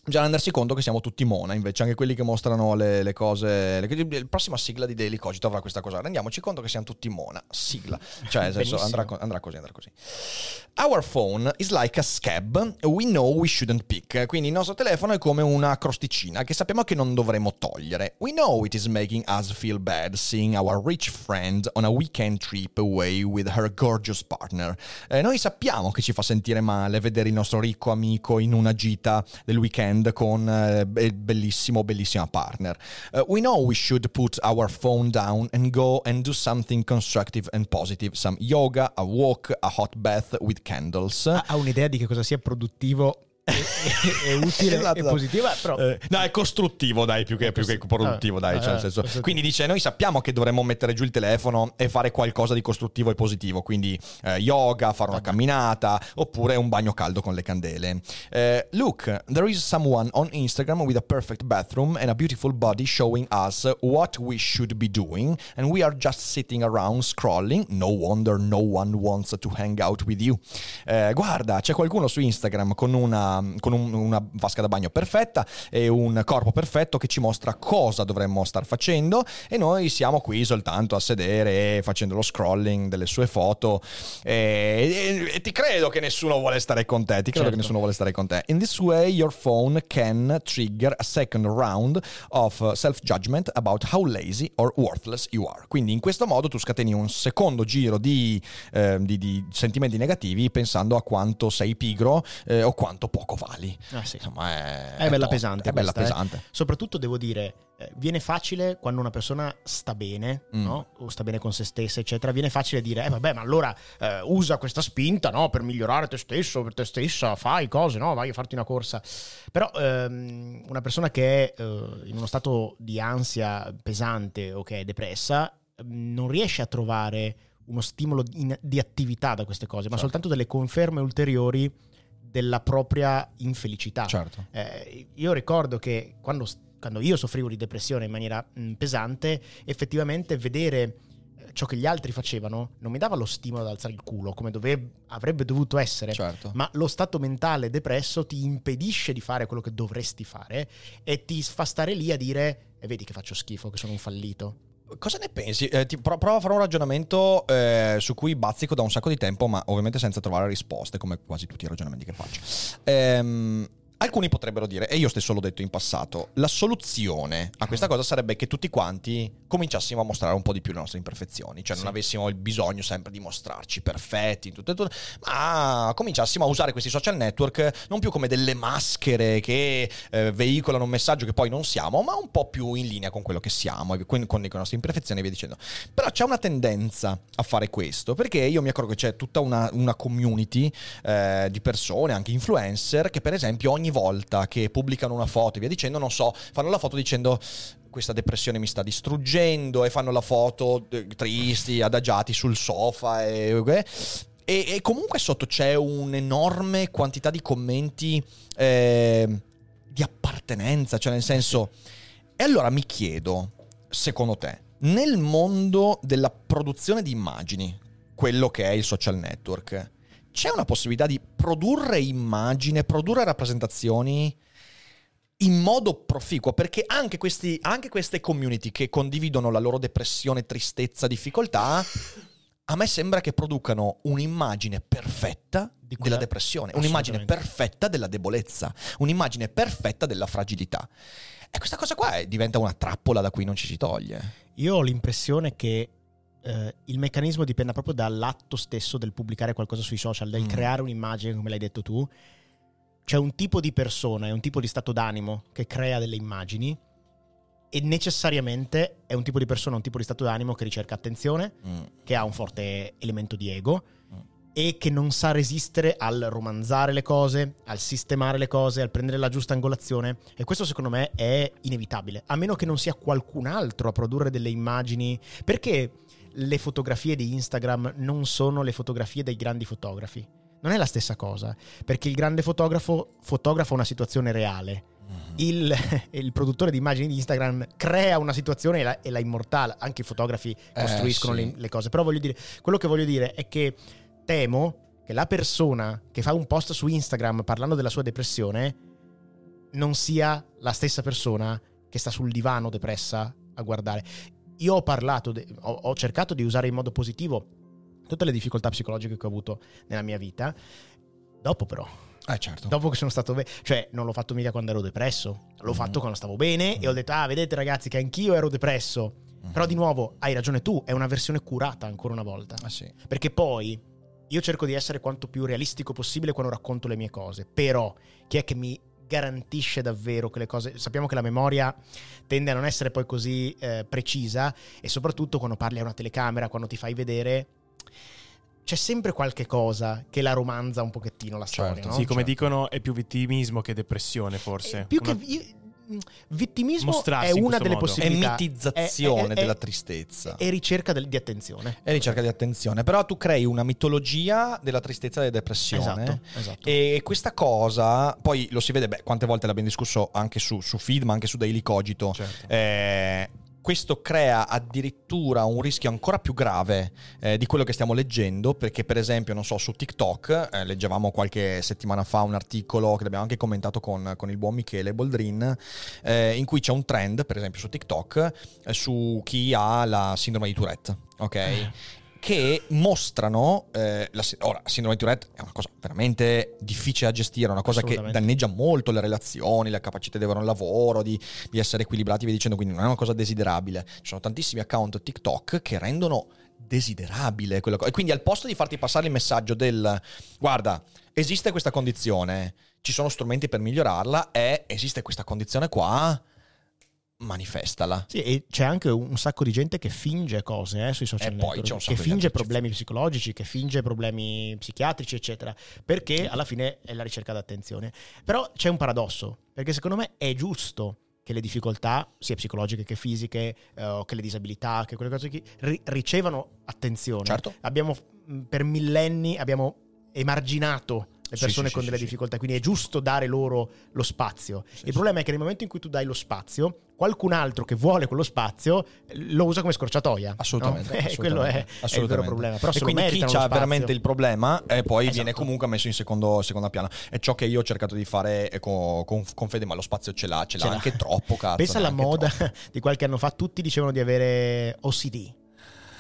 Speaker 1: Bisogna rendersi conto che siamo tutti mona, invece, anche quelli che mostrano le, le cose. Le, la prossima sigla di Daily Cogito avrà questa cosa. Rendiamoci conto che siamo tutti mona. Sigla. Cioè, nel senso, andrà, andrà così, andrà così. Our phone is like a scab we know we shouldn't pick. Quindi il nostro telefono è come una crosticina che sappiamo che non dovremmo togliere. We know it is making us feel bad seeing our rich friend on a weekend trip away with her gorgeous partner. Eh, noi sappiamo che ci fa sentire male vedere il nostro ricco amico in una gita del weekend con eh, be- bellissimo, bellissima partner. Eh, we know we should put our phone down and go and do something constructive and positive. Some yoga, a walk, a hot bath with candles.
Speaker 3: Ha, ha un'idea di che cosa sia produttivo e utile
Speaker 1: Esatto,
Speaker 3: e
Speaker 1: esatto.
Speaker 3: positiva, però
Speaker 1: Eh, no, è costruttivo, dai, più che, più che produttivo, dai.
Speaker 3: ah,
Speaker 1: cioè, nel
Speaker 3: ah,
Speaker 1: senso- quindi dice: Noi sappiamo che dovremmo mettere giù il telefono e fare qualcosa di costruttivo e positivo. Quindi eh, yoga, fare una camminata oppure un bagno caldo con le candele. Eh, look, there is someone on Instagram with a perfect bathroom and a beautiful body showing us what we should be doing, and we are just sitting around scrolling. No wonder no one wants to hang out with you. Eh, guarda, c'è qualcuno su Instagram con una, con un- una vasca da bagno perfetta e un corpo perfetto che ci mostra cosa dovremmo star facendo e noi siamo qui soltanto a sedere facendo lo scrolling delle sue foto e, e- e ti credo che nessuno vuole stare con te, ti credo
Speaker 3: Certo.
Speaker 1: che nessuno vuole stare con te. In this way your phone can trigger a second round of self-judgment about how lazy or worthless you are. Quindi in questo modo tu scateni un secondo giro di, eh, di- di sentimenti negativi pensando a quanto sei pigro eh, o quanto poco vali.
Speaker 3: Ah, sì.
Speaker 1: Insomma, è,
Speaker 3: È bella pesante
Speaker 1: È bella
Speaker 3: questa, eh.
Speaker 1: pesante.
Speaker 3: Soprattutto devo dire, eh, viene facile quando una persona sta bene,
Speaker 1: Mm.
Speaker 3: no? O sta bene con se stessa, eccetera. Viene facile dire, eh vabbè, ma allora eh, usa questa spinta, no? Per migliorare te stesso, per te stessa, fai cose, no? Vai a farti una corsa. Però ehm, una persona che è eh, in uno stato di ansia pesante o che è depressa, non riesce a trovare uno stimolo di attività da queste cose, ma
Speaker 1: Certo.
Speaker 3: soltanto delle conferme ulteriori della propria infelicità.
Speaker 1: Certo.
Speaker 3: Eh, io ricordo che quando, quando io soffrivo di depressione in maniera mh, pesante, effettivamente vedere eh, ciò che gli altri facevano non mi dava lo stimolo ad alzare il culo come dove- avrebbe dovuto essere.
Speaker 1: Certo.
Speaker 3: Ma lo stato mentale depresso ti impedisce di fare quello che dovresti fare e ti fa stare lì a dire: e vedi che faccio schifo, che sono un fallito.
Speaker 1: Cosa ne pensi? Eh, pro- provo a fare un ragionamento eh, su cui bazzico da un sacco di tempo, ma ovviamente senza trovare risposte, come quasi tutti i ragionamenti che faccio. Ehm, alcuni potrebbero dire, e io stesso l'ho detto in passato, la soluzione a questa cosa sarebbe che tutti quanti cominciassimo a mostrare un po' di più le nostre imperfezioni, cioè non
Speaker 3: Sì.
Speaker 1: avessimo il bisogno sempre di mostrarci perfetti, in tutto e tutto, ma cominciassimo a usare questi social network non più come delle maschere che eh, veicolano un messaggio che poi non siamo, ma un po' più in linea con quello che siamo, con, con le nostre imperfezioni e via dicendo. Però c'è una tendenza a fare questo, perché io mi accorgo che c'è tutta una, una community eh, di persone, anche influencer, che per esempio ogni volta che pubblicano una foto e via dicendo, non so, fanno la foto dicendo questa depressione mi sta distruggendo e fanno la foto eh, tristi, adagiati sul sofa e, e, e comunque sotto c'è un'enorme quantità di commenti eh, di appartenenza, cioè nel senso... E allora mi chiedo, secondo te, nel mondo della produzione di immagini, quello che è il social network, c'è una possibilità di produrre immagini, produrre rappresentazioni in modo proficuo, perché anche, questi, anche queste community che condividono la loro depressione, tristezza, difficoltà, a me sembra che producano un'immagine perfetta della depressione, un'immagine perfetta della debolezza, un'immagine perfetta della fragilità. E questa cosa qua è- diventa una trappola da cui non ci si toglie.
Speaker 3: Io ho l'impressione che eh, il meccanismo dipenda proprio dall'atto stesso del pubblicare qualcosa sui social, del
Speaker 1: Mm.
Speaker 3: creare un'immagine, come l'hai detto tu. C'è un tipo di persona, è un tipo di stato d'animo che crea delle immagini e necessariamente è un tipo di persona, un tipo di stato d'animo che ricerca attenzione,
Speaker 1: Mm.
Speaker 3: che ha un forte elemento di ego
Speaker 1: Mm.
Speaker 3: e che non sa resistere al romanzare le cose, al sistemare le cose, al prendere la giusta angolazione e questo secondo me è inevitabile, a meno che non sia qualcun altro a produrre delle immagini, perché le fotografie di Instagram non sono le fotografie dei grandi fotografi. Non è la stessa cosa, perché il grande fotografo fotografa una situazione reale. Il, il produttore di immagini di Instagram crea una situazione e la, e la immortala. Anche i fotografi costruiscono
Speaker 1: sì.
Speaker 3: le, le cose. Però voglio dire, quello che voglio dire è che temo che la persona che fa un post su Instagram parlando della sua depressione non sia la stessa persona che sta sul divano depressa a guardare. Io ho parlato, de- ho, ho cercato di usare in modo positivo tutte le difficoltà psicologiche che ho avuto nella mia vita. Dopo però,
Speaker 1: Eh certo.
Speaker 3: dopo che sono stato bene, cioè non l'ho fatto mica quando ero depresso, l'ho
Speaker 1: Mm.
Speaker 3: fatto quando stavo bene e ho detto ah vedete ragazzi che anch'io ero depresso.
Speaker 1: Mm.
Speaker 3: Però di nuovo hai ragione tu, è una versione curata ancora una volta.
Speaker 1: Ah, sì.
Speaker 3: Perché poi io cerco di essere quanto più realistico possibile quando racconto le mie cose. Però chi è che mi garantisce davvero che le cose... Sappiamo che la memoria tende a non essere poi così eh, precisa e soprattutto quando parli a una telecamera, quando ti fai vedere... C'è sempre qualche cosa che la romanza un pochettino la storia,
Speaker 1: Certo,
Speaker 3: no?
Speaker 4: sì, come
Speaker 1: certo.
Speaker 4: dicono, è più vittimismo che depressione, forse.
Speaker 3: Più che
Speaker 4: Una-
Speaker 3: vi- vittimismo
Speaker 4: Mostrarsi
Speaker 3: è una delle
Speaker 4: modo.
Speaker 1: È
Speaker 3: possibilità.
Speaker 1: mitizzazione
Speaker 3: È- è- è-
Speaker 1: della tristezza.
Speaker 3: E ricerca del- di attenzione.
Speaker 1: È ricerca di attenzione. Però tu crei una mitologia della tristezza e della depressione.
Speaker 3: Esatto, esatto.
Speaker 1: E questa cosa, poi lo si vede, beh, quante volte l'abbiamo discusso anche su, su feed, ma anche su Daily Cogito.
Speaker 4: Certo.
Speaker 1: Eh, questo crea addirittura un rischio ancora più grave eh, di quello che stiamo leggendo, perché per esempio, non so, su TikTok, eh, leggevamo qualche settimana fa un articolo che abbiamo anche commentato con, con il buon Michele Boldrin, eh, in cui c'è un trend, per esempio su TikTok, eh, su chi ha la sindrome di Tourette, ok? Che mostrano, eh, la, ora, la sindrome di Tourette è una cosa veramente difficile da gestire, è una cosa che danneggia molto le relazioni, la capacità di avere un lavoro, di, di essere equilibrati, via dicendo, quindi non è una cosa desiderabile. Ci sono tantissimi account TikTok che rendono desiderabile quella cosa. E quindi al posto di farti passare il messaggio del guarda, esiste questa condizione, ci sono strumenti per migliorarla e esiste questa condizione qua, manifestala.
Speaker 3: Sì, e c'è anche un sacco di gente che finge cose eh, sui social
Speaker 1: E poi
Speaker 3: network, che finge
Speaker 1: che
Speaker 3: problemi psicologici, che finge problemi psichiatrici, eccetera, perché alla fine è la ricerca d'attenzione. Però c'è un paradosso, perché secondo me è giusto che le difficoltà, sia psicologiche che fisiche, eh, o che le disabilità, che quelle cose qui, ri- ricevano attenzione.
Speaker 1: Certo.
Speaker 3: Abbiamo per millenni abbiamo emarginato le persone
Speaker 1: sì,
Speaker 3: con
Speaker 1: sì,
Speaker 3: delle
Speaker 1: sì,
Speaker 3: difficoltà, quindi è giusto dare loro lo spazio. Il problema è che nel momento in cui tu dai lo spazio, qualcun altro che vuole quello spazio eh, lo usa come scorciatoia.
Speaker 1: Assolutamente.
Speaker 3: no? Eh, quello è, è il vero
Speaker 1: assolutamente.
Speaker 3: problema. Però
Speaker 1: e quindi chi ha veramente il problema e poi
Speaker 3: Esatto.
Speaker 1: viene comunque messo in secondo, seconda piana. È ciò che io ho cercato di fare eh, con, con, con Fede, ma lo spazio ce l'ha, ce l'ha
Speaker 3: Ce l'ha.
Speaker 1: anche troppo, cazzo.
Speaker 3: Pensa alla moda
Speaker 1: troppo.
Speaker 3: di qualche anno fa, tutti dicevano di avere OCD.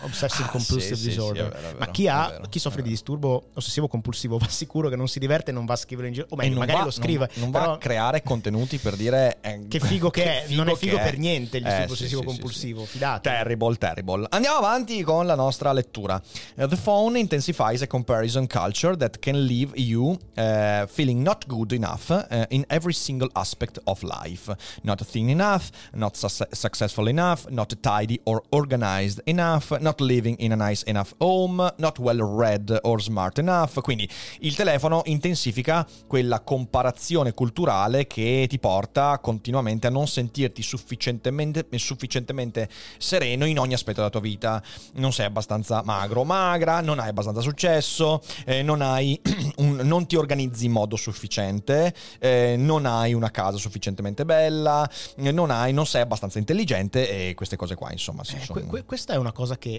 Speaker 3: Obsessive
Speaker 1: Ah,
Speaker 3: Compulsive
Speaker 1: sì, sì,
Speaker 3: Disorder.
Speaker 1: sì, è vero, è
Speaker 3: Ma chi,
Speaker 1: è
Speaker 3: ha,
Speaker 1: vero,
Speaker 3: chi soffre
Speaker 1: è
Speaker 3: di disturbo ossessivo compulsivo va sicuro che non si diverte e non va a scrivere in giro. O meglio, magari
Speaker 1: va-
Speaker 3: lo scrive.
Speaker 1: Non, non va a creare contenuti per dire eh,
Speaker 3: che figo che, è. Non è figo
Speaker 1: che
Speaker 3: per niente il
Speaker 1: Eh,
Speaker 3: disturbo
Speaker 1: sì,
Speaker 3: ossessivo
Speaker 1: sì, sì,
Speaker 3: compulsivo.
Speaker 1: sì.
Speaker 3: Fidate.
Speaker 1: Terrible, terrible. Andiamo avanti con la nostra lettura. Uh, the phone intensifies a comparison culture that can leave you uh, feeling not good enough uh, in every single aspect of life. Not thin enough, not su- successful enough, not tidy or organized enough, not not living in a nice enough home, not well read or smart enough. Quindi il telefono intensifica quella comparazione culturale che ti porta continuamente a non sentirti sufficientemente, sufficientemente sereno in ogni aspetto della tua vita. Non sei abbastanza magro o magra, non hai abbastanza successo, eh, non, hai un- non ti organizzi in modo sufficiente, eh, non hai una casa sufficientemente bella, eh, non, hai, non sei abbastanza intelligente e queste cose qua, insomma.
Speaker 3: Eh,
Speaker 1: sono-
Speaker 3: que- questa è una cosa che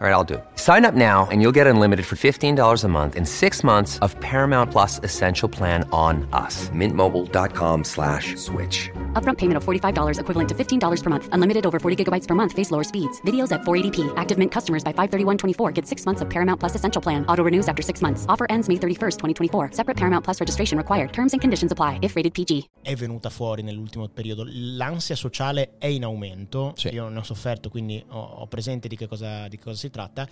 Speaker 6: All right, I'll do it. Sign up now and you'll get unlimited for $15 a month and six months of Paramount Plus Essential Plan on us. Mintmobile.com slash switch.
Speaker 7: Upfront payment of $45 equivalent to $15 per month. Unlimited over 40 gigabytes per month. Face lower speeds. Videos at 480p. Active Mint customers by 531.24 get six months of Paramount Plus Essential Plan. Auto renews after six months. Offer ends May 31st, 2024. Separate Paramount Plus registration required. Terms and conditions apply if rated PG.
Speaker 3: è venuta fuori nell'ultimo periodo. L'ansia sociale è in aumento.
Speaker 1: Sì.
Speaker 3: Io ne ho sofferto, quindi ho, ho presente di che, cosa, di che cosa si tratta.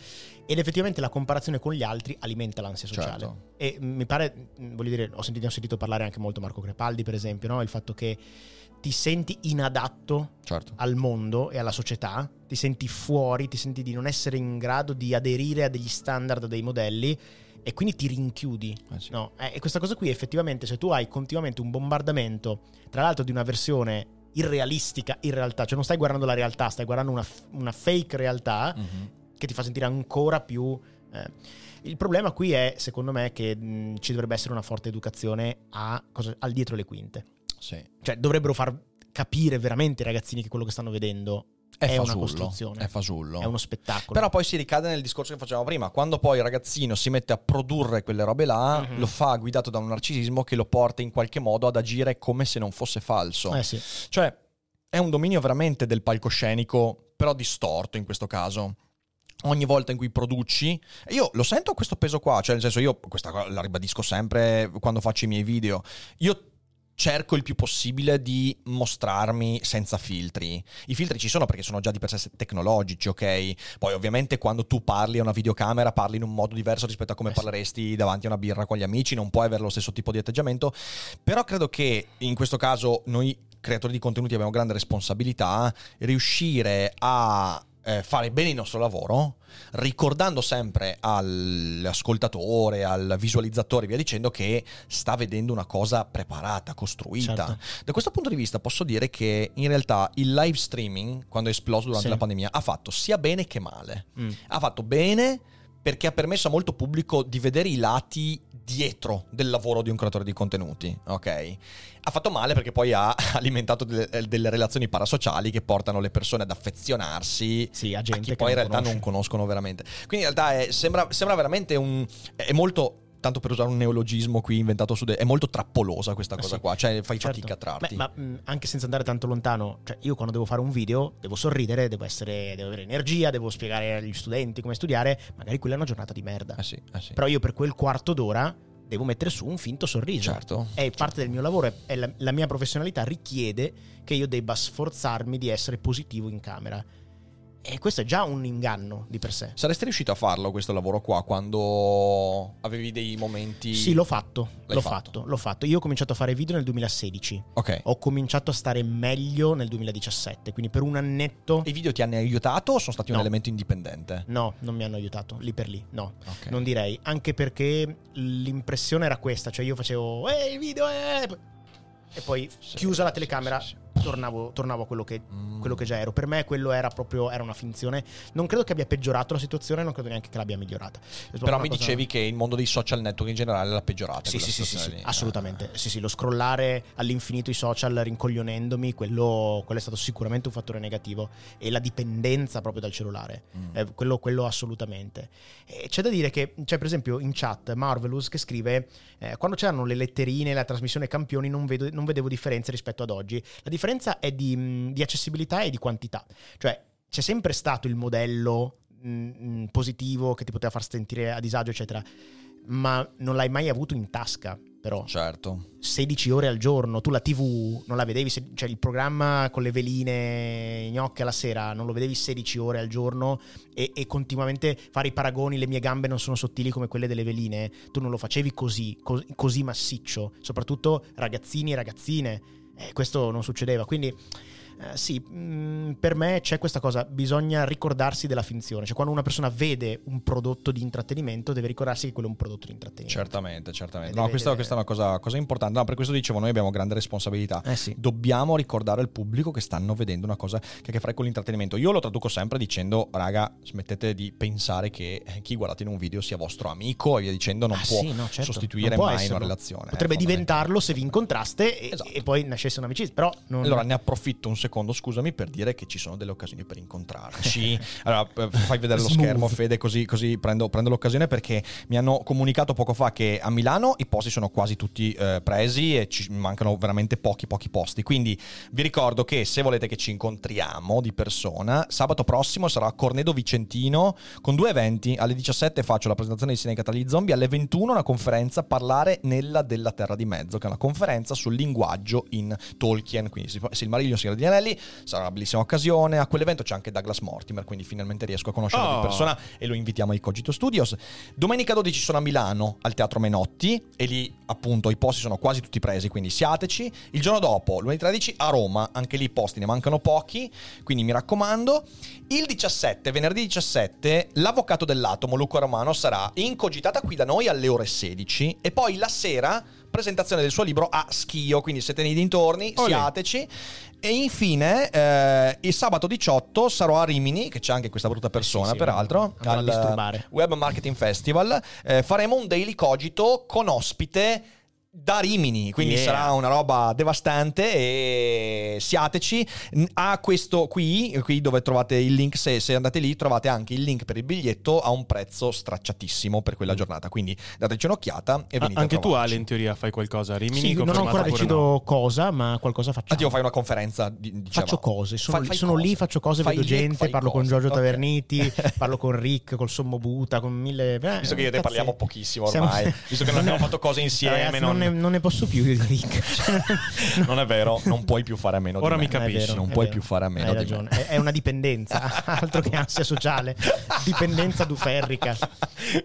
Speaker 3: Ed effettivamente la comparazione con gli altri alimenta l'ansia sociale.
Speaker 1: Certo.
Speaker 3: E mi pare, mm, voglio dire, ho sentito, ho sentito parlare anche molto Marco Crepaldi, per esempio, no? il fatto che ti senti inadatto
Speaker 1: Certo.
Speaker 3: al mondo e alla società, ti senti fuori, ti senti di non essere in grado di aderire a degli standard, a dei modelli e quindi ti rinchiudi.
Speaker 1: Eh sì.
Speaker 3: No, eh, e questa cosa qui effettivamente se tu hai continuamente un bombardamento, tra l'altro di una versione irrealistica in realtà, cioè non stai guardando la realtà, stai guardando una, una fake realtà
Speaker 1: Mhm.
Speaker 3: Che ti fa sentire ancora più... eh. Il problema qui è, secondo me, che mh, ci dovrebbe essere una forte educazione a cosa- al dietro le quinte.
Speaker 1: Sì.
Speaker 3: Cioè dovrebbero far capire veramente ai ragazzini che quello che stanno vedendo
Speaker 1: È,
Speaker 3: è, una
Speaker 1: fasullo,
Speaker 3: costruzione,
Speaker 1: È fasullo.
Speaker 3: è uno spettacolo.
Speaker 1: Però poi si ricade nel discorso che facevamo prima, quando poi il ragazzino si mette a produrre quelle robe là,
Speaker 3: Mhm.
Speaker 1: lo fa guidato da un narcisismo che lo porta in qualche modo ad agire come se non fosse falso.
Speaker 3: Eh sì.
Speaker 1: Cioè, è un dominio veramente del palcoscenico, però distorto in questo caso. Ogni volta in cui produci, io lo sento questo peso qua, cioè nel senso io questa cosa la ribadisco sempre quando faccio i miei video. Io cerco il più possibile di mostrarmi senza filtri. I filtri ci sono perché sono già di per sé tecnologici, ok? Poi ovviamente quando tu parli a una videocamera parli in un modo diverso rispetto a come
Speaker 3: Eh
Speaker 1: parleresti davanti a una birra con gli amici, non puoi avere lo stesso tipo di atteggiamento, però credo che in questo caso noi creatori di contenuti abbiamo grande responsabilità riuscire a eh, fare bene il nostro lavoro, ricordando sempre all'ascoltatore, al visualizzatore, via dicendo, che sta vedendo una cosa preparata, costruita.
Speaker 3: Certo.
Speaker 1: Da questo punto di vista posso dire che in realtà il live streaming, quando è esploso durante
Speaker 3: Sì.
Speaker 1: la pandemia, ha fatto sia bene che male.
Speaker 3: Mm.
Speaker 1: Ha fatto bene perché ha permesso a molto pubblico di vedere i lati dietro del lavoro di un creatore di contenuti, ok? Ha fatto male perché poi ha alimentato delle, delle relazioni parasociali che portano le persone ad affezionarsi
Speaker 3: Sì, a
Speaker 1: a
Speaker 3: gente
Speaker 1: chi
Speaker 3: che
Speaker 1: poi in realtà
Speaker 3: conosce.
Speaker 1: non conoscono veramente. Quindi in realtà è- sembra, sembra veramente un... è molto... Tanto per usare un neologismo qui inventato su... de- è molto trappolosa questa
Speaker 3: Eh
Speaker 1: cosa
Speaker 3: sì.
Speaker 1: qua, cioè fai
Speaker 3: Certo.
Speaker 1: fatica a trarti.
Speaker 3: Beh, ma mh, anche senza andare tanto lontano, cioè io quando devo fare un video devo sorridere, devo, essere, devo avere energia, devo spiegare agli studenti come studiare, magari quella è una giornata di merda.
Speaker 1: Eh sì, eh sì.
Speaker 3: Però io per quel quarto d'ora devo mettere su un finto sorriso.
Speaker 1: Certo.
Speaker 3: È parte del mio lavoro, la, la mia professionalità richiede che io debba sforzarmi di essere positivo in camera. E questo è già un inganno di per sé.
Speaker 1: Saresti riuscito a farlo questo lavoro qua quando avevi dei momenti...
Speaker 3: Sì, l'ho fatto,
Speaker 1: L'hai
Speaker 3: l'ho
Speaker 1: fatto.
Speaker 3: fatto, l'ho fatto. Io ho cominciato a fare video nel 2016.
Speaker 1: Ok.
Speaker 3: Ho cominciato a stare meglio nel 2017, quindi per un annetto...
Speaker 1: I video ti hanno aiutato o sono stati un
Speaker 3: No.
Speaker 1: elemento indipendente?
Speaker 3: No, non mi hanno aiutato, lì per lì, no.
Speaker 1: Ok.
Speaker 3: Non direi, anche perché l'impressione era questa, cioè io facevo, ehi, il video è... E poi
Speaker 1: Sì,
Speaker 3: chiusa la telecamera,
Speaker 1: sì,
Speaker 3: tornavo, tornavo a quello che,
Speaker 1: Mm.
Speaker 3: quello che già ero. Per me quello era proprio, era una finzione. Non credo che abbia peggiorato la situazione, non credo neanche che l'abbia migliorata.
Speaker 1: Però mi dicevi che il mondo dei social network in generale l'ha peggiorata.
Speaker 3: Sì, sì, sì, sì,
Speaker 1: lì.
Speaker 3: assolutamente.
Speaker 1: Eh.
Speaker 3: Sì, sì, lo scrollare all'infinito i social rincoglionendomi, quello, quello è stato sicuramente un fattore negativo. E la dipendenza proprio dal cellulare.
Speaker 1: Mm.
Speaker 3: Eh, quello, quello assolutamente. E c'è da dire che, c'è per esempio in chat Marvelous che scrive: eh, Quando c'erano le letterine la trasmissione campioni, non, vedo- non vedevo differenze rispetto ad oggi. La differenza è di, mh, di accessibilità e di quantità. Cioè, c'è sempre stato il modello mh, mh, positivo che ti poteva far sentire a disagio, eccetera. Ma non l'hai mai avuto in tasca. però
Speaker 1: Certo.
Speaker 3: 16 ore al giorno, tu la TV non la vedevi, cioè il programma con le veline gnocche alla sera non lo vedevi 16 ore al giorno e, e continuamente fare i paragoni, le mie gambe non sono sottili come quelle delle veline, tu non lo facevi così, co- così massiccio, soprattutto ragazzini e ragazzine, eh, questo non succedeva, quindi... eh, sì, mh, per me c'è questa cosa, bisogna ricordarsi della finzione, cioè quando una persona vede un prodotto di intrattenimento deve ricordarsi che quello è un prodotto di intrattenimento.
Speaker 1: Certamente, certamente. No, questa, questa è una cosa, cosa importante. No, per questo dicevo, noi abbiamo grande responsabilità.
Speaker 3: Eh sì.
Speaker 1: Dobbiamo ricordare al pubblico che stanno vedendo una cosa che ha a che fare con l'intrattenimento. Io lo traduco sempre dicendo, raga, smettete di pensare che eh, chi guardate in un video sia vostro amico e via dicendo, non
Speaker 3: Ah,
Speaker 1: può
Speaker 3: sì, no, certo.
Speaker 1: sostituire
Speaker 3: Non
Speaker 1: mai
Speaker 3: esserlo.
Speaker 1: una relazione.
Speaker 3: Potrebbe
Speaker 1: È fondamentale.
Speaker 3: diventarlo se vi incontraste e,
Speaker 1: Esatto.
Speaker 3: e poi nascesse un'amicizia, però non...
Speaker 1: Allora ne approfitto un secondo, scusami, per dire che ci sono delle occasioni per incontrarci. allora, eh, fai vedere lo schermo, Fede, così, così prendo, prendo l'occasione perché mi hanno comunicato poco fa che a Milano i posti sono quasi tutti eh, presi e ci mancano veramente pochi, pochi posti. Quindi vi ricordo che se volete che ci incontriamo di persona, sabato prossimo sarà a Cornedo Vicentino con due eventi. Alle 17 faccio la presentazione di Sinica tra gli zombie, alle 21 una conferenza Parlare nella della Terra di Mezzo, che è una conferenza sul linguaggio in Tolkien, quindi Silmarillion, Signore Anelli, sarà una bellissima occasione. A quell'evento c'è anche Douglas Mortimer, quindi finalmente riesco a conoscerlo
Speaker 4: Oh.
Speaker 1: di persona e lo invitiamo ai Cogito Studios. Domenica 12 sono a Milano al Teatro Menotti e lì appunto i posti sono quasi tutti presi, quindi siateci. Il giorno dopo, lunedì 13 a Roma, anche lì i posti ne mancano pochi, quindi mi raccomando. Il 17, venerdì 17, l'avvocato dell'atomo Luca Romano sarà incogitata qui da noi alle ore 16 e poi la sera presentazione del suo libro a Schio, quindi siete nei dintorni,
Speaker 4: Olè.
Speaker 1: siateci. E infine, eh, il sabato 18 sarò a Rimini, che c'è anche questa brutta persona,
Speaker 3: sì,
Speaker 1: peraltro,
Speaker 3: andrò a disturbare.
Speaker 1: Web Marketing Festival. Eh, faremo un daily cogito con ospite da Rimini, quindi
Speaker 3: Yeah.
Speaker 1: sarà una roba devastante e siateci. A questo qui, qui dove trovate il link, se, se andate lì trovate anche il link per il biglietto a un prezzo stracciatissimo per quella giornata, quindi dateci un'occhiata e
Speaker 4: Ah,
Speaker 1: venite
Speaker 4: anche
Speaker 1: a
Speaker 4: tu. Ale, in teoria fai qualcosa a Rimini?
Speaker 3: Sì, non ho ancora deciso
Speaker 4: no?
Speaker 3: cosa, ma qualcosa facciamo.
Speaker 1: Addio, fai una conferenza. di- diceva.
Speaker 3: Faccio cose, sono,
Speaker 1: Fai-
Speaker 3: lì,
Speaker 1: fai
Speaker 3: sono
Speaker 1: cose.
Speaker 3: lì, faccio cose,
Speaker 1: Fai
Speaker 3: vedo
Speaker 1: lì
Speaker 3: gente, parlo con
Speaker 1: cose.
Speaker 3: Giorgio
Speaker 1: Ok.
Speaker 3: Taverniti, parlo con Rick, col Sommobuta, con mille... eh,
Speaker 1: Visto che io te
Speaker 3: cazzi.
Speaker 1: parliamo pochissimo
Speaker 3: Siamo-
Speaker 1: ormai, visto che non abbiamo fatto cose insieme,
Speaker 3: Ragazzi,
Speaker 1: non-
Speaker 3: non... ne, non ne posso più io di Rick. Cioè,
Speaker 1: Non è vero, non puoi più fare a meno
Speaker 4: Ora
Speaker 1: di me.
Speaker 4: mi capisci.
Speaker 3: vero,
Speaker 1: non puoi
Speaker 3: vero.
Speaker 1: più fare a meno
Speaker 3: Hai
Speaker 1: di
Speaker 3: ragione,
Speaker 1: me.
Speaker 3: è, una dipendenza, altro che ansia sociale. Dipendenza duferrica.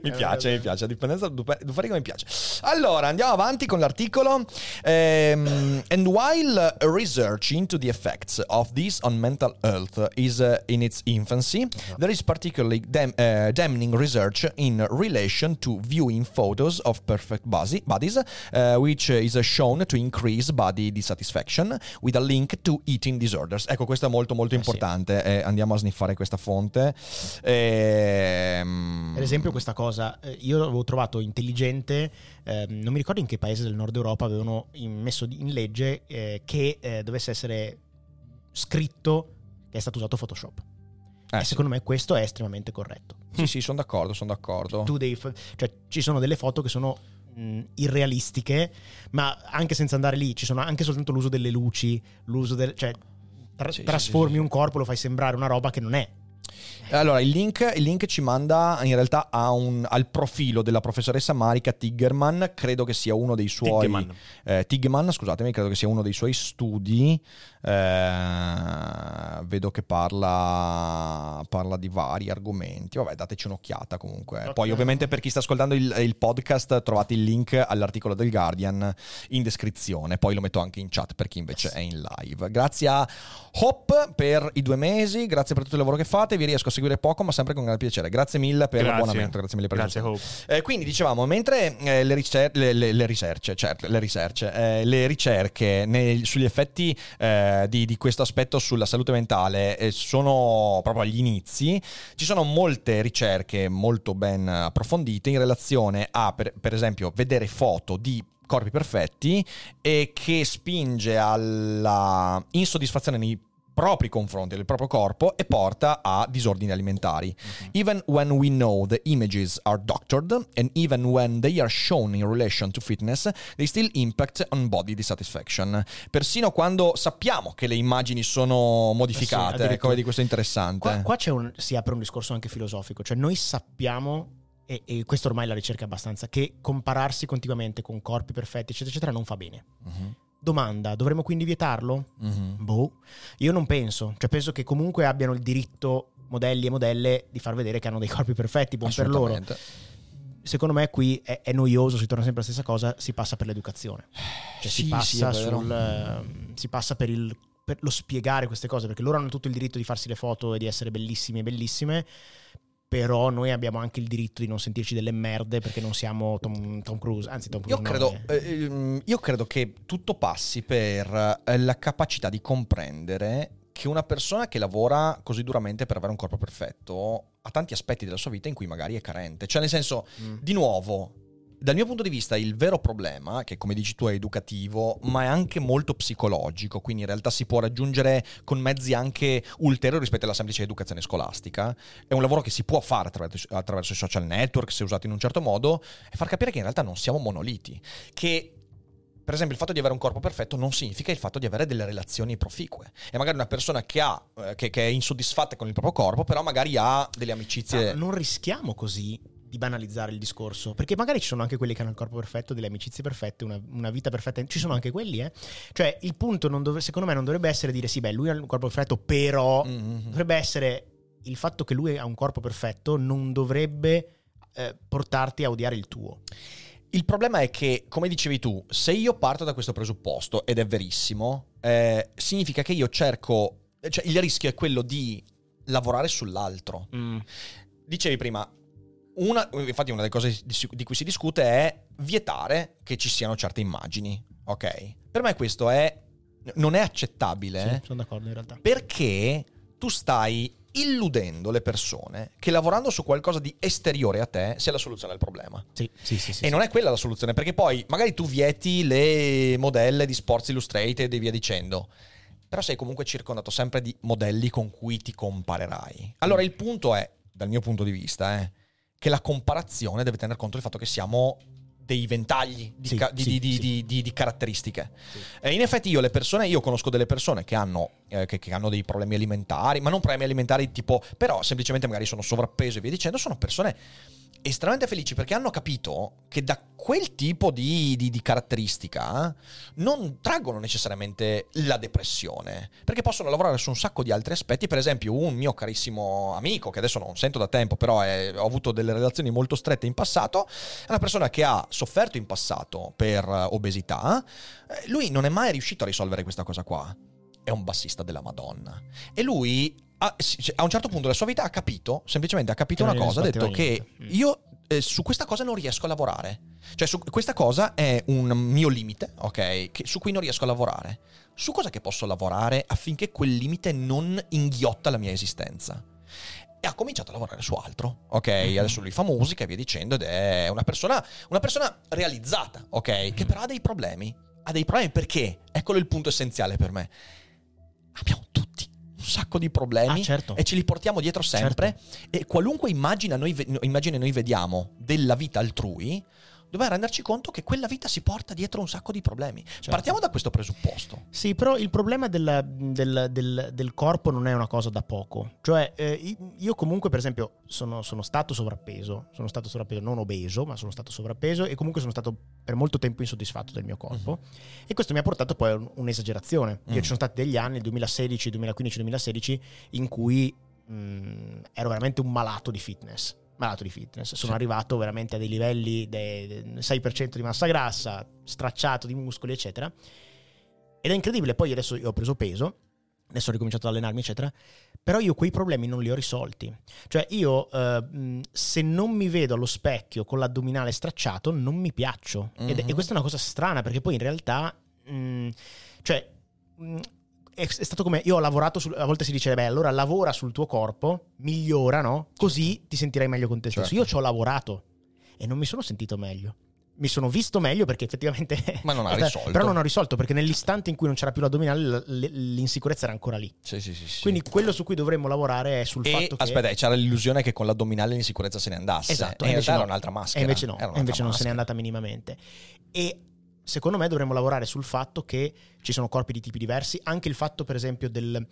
Speaker 1: mi
Speaker 3: Eh,
Speaker 1: piace, mi piace, dipendenza duferica mi piace. Allora, andiamo avanti con l'articolo. Ehm, and while research into the effects of this on mental health is uh, in its infancy, there is particularly dam- uh, damning research in relation to viewing photos of perfect body- bodies, uh, which is shown to increase body dissatisfaction with a link to eating disorders. Ecco, questo è molto molto
Speaker 3: Eh sì.
Speaker 1: importante. Eh, andiamo a sniffare questa fonte. Ehm,
Speaker 3: Per esempio questa cosa, eh, io avevo trovato intelligente, ehm, non mi ricordo in che paese del nord Europa avevano messo in legge eh, che eh, dovesse essere scritto che è stato usato Photoshop.
Speaker 1: eh,
Speaker 3: e
Speaker 1: sì.
Speaker 3: secondo me questo è estremamente corretto.
Speaker 1: Sì, sì, sono d'accordo, sono d'accordo.
Speaker 3: Tu devi fa- cioè, ci sono delle foto che sono mh, irrealistiche, ma anche senza andare lì, ci sono anche soltanto l'uso delle luci, l'uso del... cioè tra-
Speaker 1: Sì,
Speaker 3: trasformi
Speaker 1: sì,
Speaker 3: un corpo, lo fai sembrare una roba che non è.
Speaker 1: Allora, il link, il link ci manda in realtà a un- al profilo della professoressa Marika Tiggerman, credo che sia uno dei suoi...
Speaker 4: Tiggeman.
Speaker 1: eh, Tiggeman, scusatemi, credo che sia uno dei suoi studi. Eh, vedo che parla, parla di vari argomenti. Vabbè, dateci un'occhiata comunque.
Speaker 3: Ok.
Speaker 1: Poi, ovviamente, per chi sta ascoltando il, il podcast, trovate il link all'articolo del Guardian in descrizione. Poi lo metto anche in chat per chi invece è in live. Grazie a Hop per i due mesi, grazie per tutto il lavoro che fate. Vi riesco a seguire poco, ma sempre con grande piacere. Grazie mille per
Speaker 4: Grazie.
Speaker 1: l'abbonamento. Grazie mille per il
Speaker 4: Grazie. Hope.
Speaker 1: Eh, quindi dicevamo, mentre eh, le, ricer- le, le- le ricerche, certo, le ricerche, eh, le ricerche sugli effetti eh, di, di questo aspetto sulla salute mentale eh, sono proprio agli inizi, ci sono molte ricerche molto ben approfondite in relazione a, per, per esempio, vedere foto di corpi perfetti e che spinge alla insoddisfazione nei propri confronti del proprio corpo e porta a disordini alimentari. Even when we know the images are doctored and even when they are shown in relation to fitness, they still impact on body dissatisfaction. Persino quando sappiamo che le immagini sono modificate,
Speaker 3: addirittura.
Speaker 1: ecco, vedi questo è interessante.
Speaker 3: Qua, qua c'è un, si apre un discorso anche filosofico, cioè noi sappiamo e, e questo ormai la ricerca è abbastanza, che compararsi continuamente con corpi perfetti, eccetera, eccetera, non fa bene.
Speaker 1: Mhm,
Speaker 3: Domanda, dovremmo quindi vietarlo?
Speaker 1: mhm.
Speaker 3: Boh, io non penso, cioè penso che comunque abbiano il diritto modelli e modelle di far vedere che hanno dei corpi perfetti, buon per loro. Secondo me qui è, è noioso, si torna sempre alla stessa cosa, si passa per l'educazione. Cioè si
Speaker 1: Sì,
Speaker 3: passa
Speaker 1: sì,
Speaker 3: sul ehm, si passa per il per lo spiegare queste cose, perché loro hanno tutto il diritto di farsi le foto e di essere bellissimi e bellissime. Però noi abbiamo anche il diritto di non sentirci delle merde perché non siamo Tom, Tom Cruise, anzi Tom Cruise
Speaker 1: Io credo,
Speaker 3: eh.
Speaker 1: eh, ehm, io credo che tutto passi per eh, la capacità di comprendere che una persona che lavora così duramente per avere un corpo perfetto ha tanti aspetti della sua vita in cui magari è carente. Cioè, nel senso,
Speaker 3: Mm.
Speaker 1: di nuovo, dal mio punto di vista, il vero problema, che come dici tu è educativo, ma è anche molto psicologico, quindi in realtà si può raggiungere con mezzi anche ulteriori rispetto alla semplice educazione scolastica. È un lavoro che si può fare attraverso, attraverso i social network, se usato in un certo modo, e far capire che in realtà non siamo monoliti. Che per esempio, il fatto di avere un corpo perfetto non significa il fatto di avere delle relazioni proficue. E magari una persona che, ha, eh, che, che è insoddisfatta con il proprio corpo, però magari ha delle amicizie.
Speaker 3: Ma non rischiamo così di banalizzare il discorso, perché magari ci sono anche quelli che hanno il corpo perfetto, delle amicizie perfette, una, una vita perfetta, ci sono anche quelli, eh. Cioè, il punto non dov- secondo me non dovrebbe essere dire sì, beh, lui ha il corpo perfetto, però
Speaker 1: Mhm.
Speaker 3: dovrebbe essere il fatto che lui ha un corpo perfetto non dovrebbe eh, portarti a odiare il tuo.
Speaker 1: Il problema è che, come dicevi tu, se io parto da questo presupposto, ed è verissimo, eh, significa che io cerco. Cioè, il rischio è quello di lavorare sull'altro. Dicevi prima, una, infatti una delle cose di, cui si discute è vietare che ci siano certe immagini, ok? Per me questo è, non è accettabile
Speaker 3: Sì, sono d'accordo in realtà.
Speaker 1: perché tu stai illudendo le persone che lavorando su qualcosa di esteriore a te sia la soluzione al problema.
Speaker 3: Sì, sì, sì. sì,
Speaker 1: E
Speaker 3: sì.
Speaker 1: non è quella la soluzione, perché poi magari tu vieti le modelle di Sports Illustrated e via dicendo, però sei comunque circondato sempre di modelli con cui ti comparerai. Allora il punto è, dal mio punto di vista, è che la comparazione deve tener conto del fatto che siamo dei ventagli di,
Speaker 3: Sì,
Speaker 1: ca- di-
Speaker 3: sì,
Speaker 1: di-
Speaker 3: sì.
Speaker 1: di- caratteristiche. E in effetti io le persone, io conosco delle persone che hanno, eh, che, che hanno dei problemi alimentari, ma non problemi alimentari tipo, però semplicemente magari sono sovrappeso e via dicendo, sono persone estremamente felici perché hanno capito che da quel tipo di, di- di caratteristica non traggono necessariamente la depressione, perché possono lavorare su un sacco di altri aspetti. Per esempio, un mio carissimo amico, che adesso non sento da tempo, però è- ho avuto delle relazioni molto strette in passato, è una persona che ha sofferto in passato per obesità. Eh, Lui non è mai riuscito a risolvere questa cosa qua. È un bassista della Madonna. E lui a, a un certo punto della sua vita ha capito, semplicemente ha capito
Speaker 3: Che
Speaker 1: una cosa, ha detto
Speaker 3: sbatteva
Speaker 1: che
Speaker 3: niente. Mm.
Speaker 1: io eh, su questa cosa non riesco a lavorare. Cioè, su, questa cosa è un mio limite, ok? Che- su cui non riesco a lavorare. Su cosa che posso lavorare affinché quel limite non inghiotta la mia esistenza? E ha cominciato a lavorare su altro, ok?
Speaker 3: Mhm.
Speaker 1: Adesso lui fa musica e via dicendo ed è una persona, una persona realizzata, ok?
Speaker 3: Mhm.
Speaker 1: Che però ha dei problemi. Ha dei problemi perché? Eccolo il punto essenziale per me. Abbiamo tutti sacco di problemi
Speaker 3: Ah, certo.
Speaker 1: e ce li portiamo dietro sempre. E qualunque immagine noi, immagine noi vediamo della vita altrui, dobbiamo renderci conto che quella vita si porta dietro un sacco di problemi.
Speaker 3: Certo.
Speaker 1: Partiamo da questo presupposto.
Speaker 3: Sì, però il problema del, del- del- del corpo non è una cosa da poco. Cioè, eh, io comunque, per esempio, sono, sono stato sovrappeso, sono stato sovrappeso, non obeso, ma sono stato sovrappeso e comunque sono stato per molto tempo insoddisfatto del mio corpo. E questo mi ha portato poi a un- un'esagerazione. Io
Speaker 1: Mm.
Speaker 3: ci sono stati degli anni, il 2016, 2015, 2016, in cui mh, ero veramente un malato di fitness. Malato di fitness. Sono
Speaker 1: Sì.
Speaker 3: arrivato veramente a dei livelli del 6% di massa grassa, stracciato di muscoli, eccetera. Ed è incredibile, poi adesso io ho preso peso, adesso ho ricominciato ad allenarmi, eccetera, però io quei problemi non li ho risolti. Cioè io, eh, se non mi vedo allo specchio con l'addominale stracciato, non mi piaccio. Ed-
Speaker 1: Mhm.
Speaker 3: e questa è una cosa strana, perché poi in realtà, mh, cioè, mh, è, è stato come, io ho lavorato, sul- a volte si dice, beh, allora lavora sul tuo corpo, migliora, no? Così ti sentirai meglio con te stesso.
Speaker 1: Certo.
Speaker 3: Io ci ho lavorato e non mi sono sentito meglio. Mi sono visto meglio perché effettivamente...
Speaker 1: Ma non ha risolto.
Speaker 3: Però non ho risolto perché nell'istante in cui non c'era più l'addominale l'insicurezza era ancora lì.
Speaker 1: Sì, sì, sì. sì.
Speaker 3: Quindi quello su cui dovremmo lavorare è sul
Speaker 1: e
Speaker 3: fatto che...
Speaker 1: aspetta, c'era l'illusione che con l'addominale l'insicurezza se ne andasse.
Speaker 3: Esatto,
Speaker 1: e in
Speaker 3: invece no.
Speaker 1: era un'altra maschera.
Speaker 3: E invece no, e invece non se n'è
Speaker 1: maschera.
Speaker 3: andata minimamente. E secondo me dovremmo lavorare sul fatto che ci sono corpi di tipi diversi, anche il fatto per esempio del,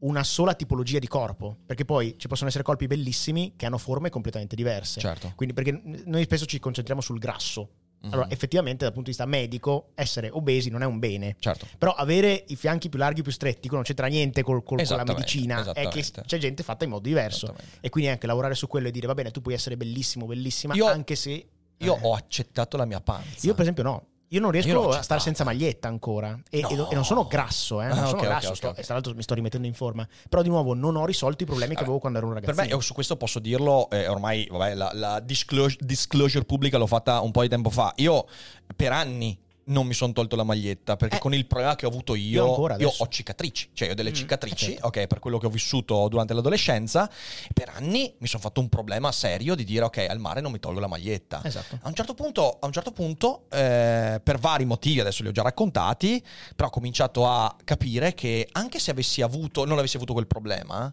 Speaker 3: una sola tipologia di corpo, perché poi ci possono essere corpi bellissimi che hanno forme completamente diverse.
Speaker 1: Certo.
Speaker 3: Quindi perché noi spesso ci concentriamo sul grasso.
Speaker 1: Mhm.
Speaker 3: Allora, effettivamente dal punto di vista medico, essere obesi non è un bene.
Speaker 1: Certo.
Speaker 3: Però avere i fianchi più larghi, più stretti, non c'entra niente col- col- con la medicina, è che c'è gente fatta in modo diverso. E quindi anche lavorare su quello e dire, va bene, tu puoi essere bellissimo, bellissima,
Speaker 1: Io-
Speaker 3: anche se...
Speaker 1: Io
Speaker 3: eh,
Speaker 1: ho accettato la mia panza.
Speaker 3: io per esempio no. Io non riesco
Speaker 1: Io
Speaker 3: a stare senza maglietta ancora. E,
Speaker 1: No.
Speaker 3: e- e non sono grasso, eh. Non
Speaker 1: Ah,
Speaker 3: sono
Speaker 1: ok, ok,
Speaker 3: grasso.
Speaker 1: ok,
Speaker 3: sto- e tra l'altro mi sto rimettendo in forma. Però di nuovo non ho risolto i problemi che
Speaker 1: Eh,
Speaker 3: avevo quando ero un
Speaker 1: Per
Speaker 3: ragazzino.
Speaker 1: me, su questo posso dirlo, eh, ormai vabbè, la, la disclosure, disclosure pubblica l'ho fatta un po' di tempo fa. Io per anni non mi sono tolto la maglietta perché
Speaker 3: Eh.
Speaker 1: con il problema che ho avuto io,
Speaker 3: Io
Speaker 1: io ho cicatrici, cioè io ho delle
Speaker 3: Mm,
Speaker 1: cicatrici,
Speaker 3: certo.
Speaker 1: ok, per quello che ho vissuto durante l'adolescenza. Per anni mi sono fatto un problema serio di dire ok, al mare non mi tolgo la maglietta.
Speaker 3: Esatto.
Speaker 1: A un certo punto, a un certo punto eh, per vari motivi, adesso li ho già raccontati, però ho cominciato a capire che anche se avessi avuto, non avessi avuto quel problema,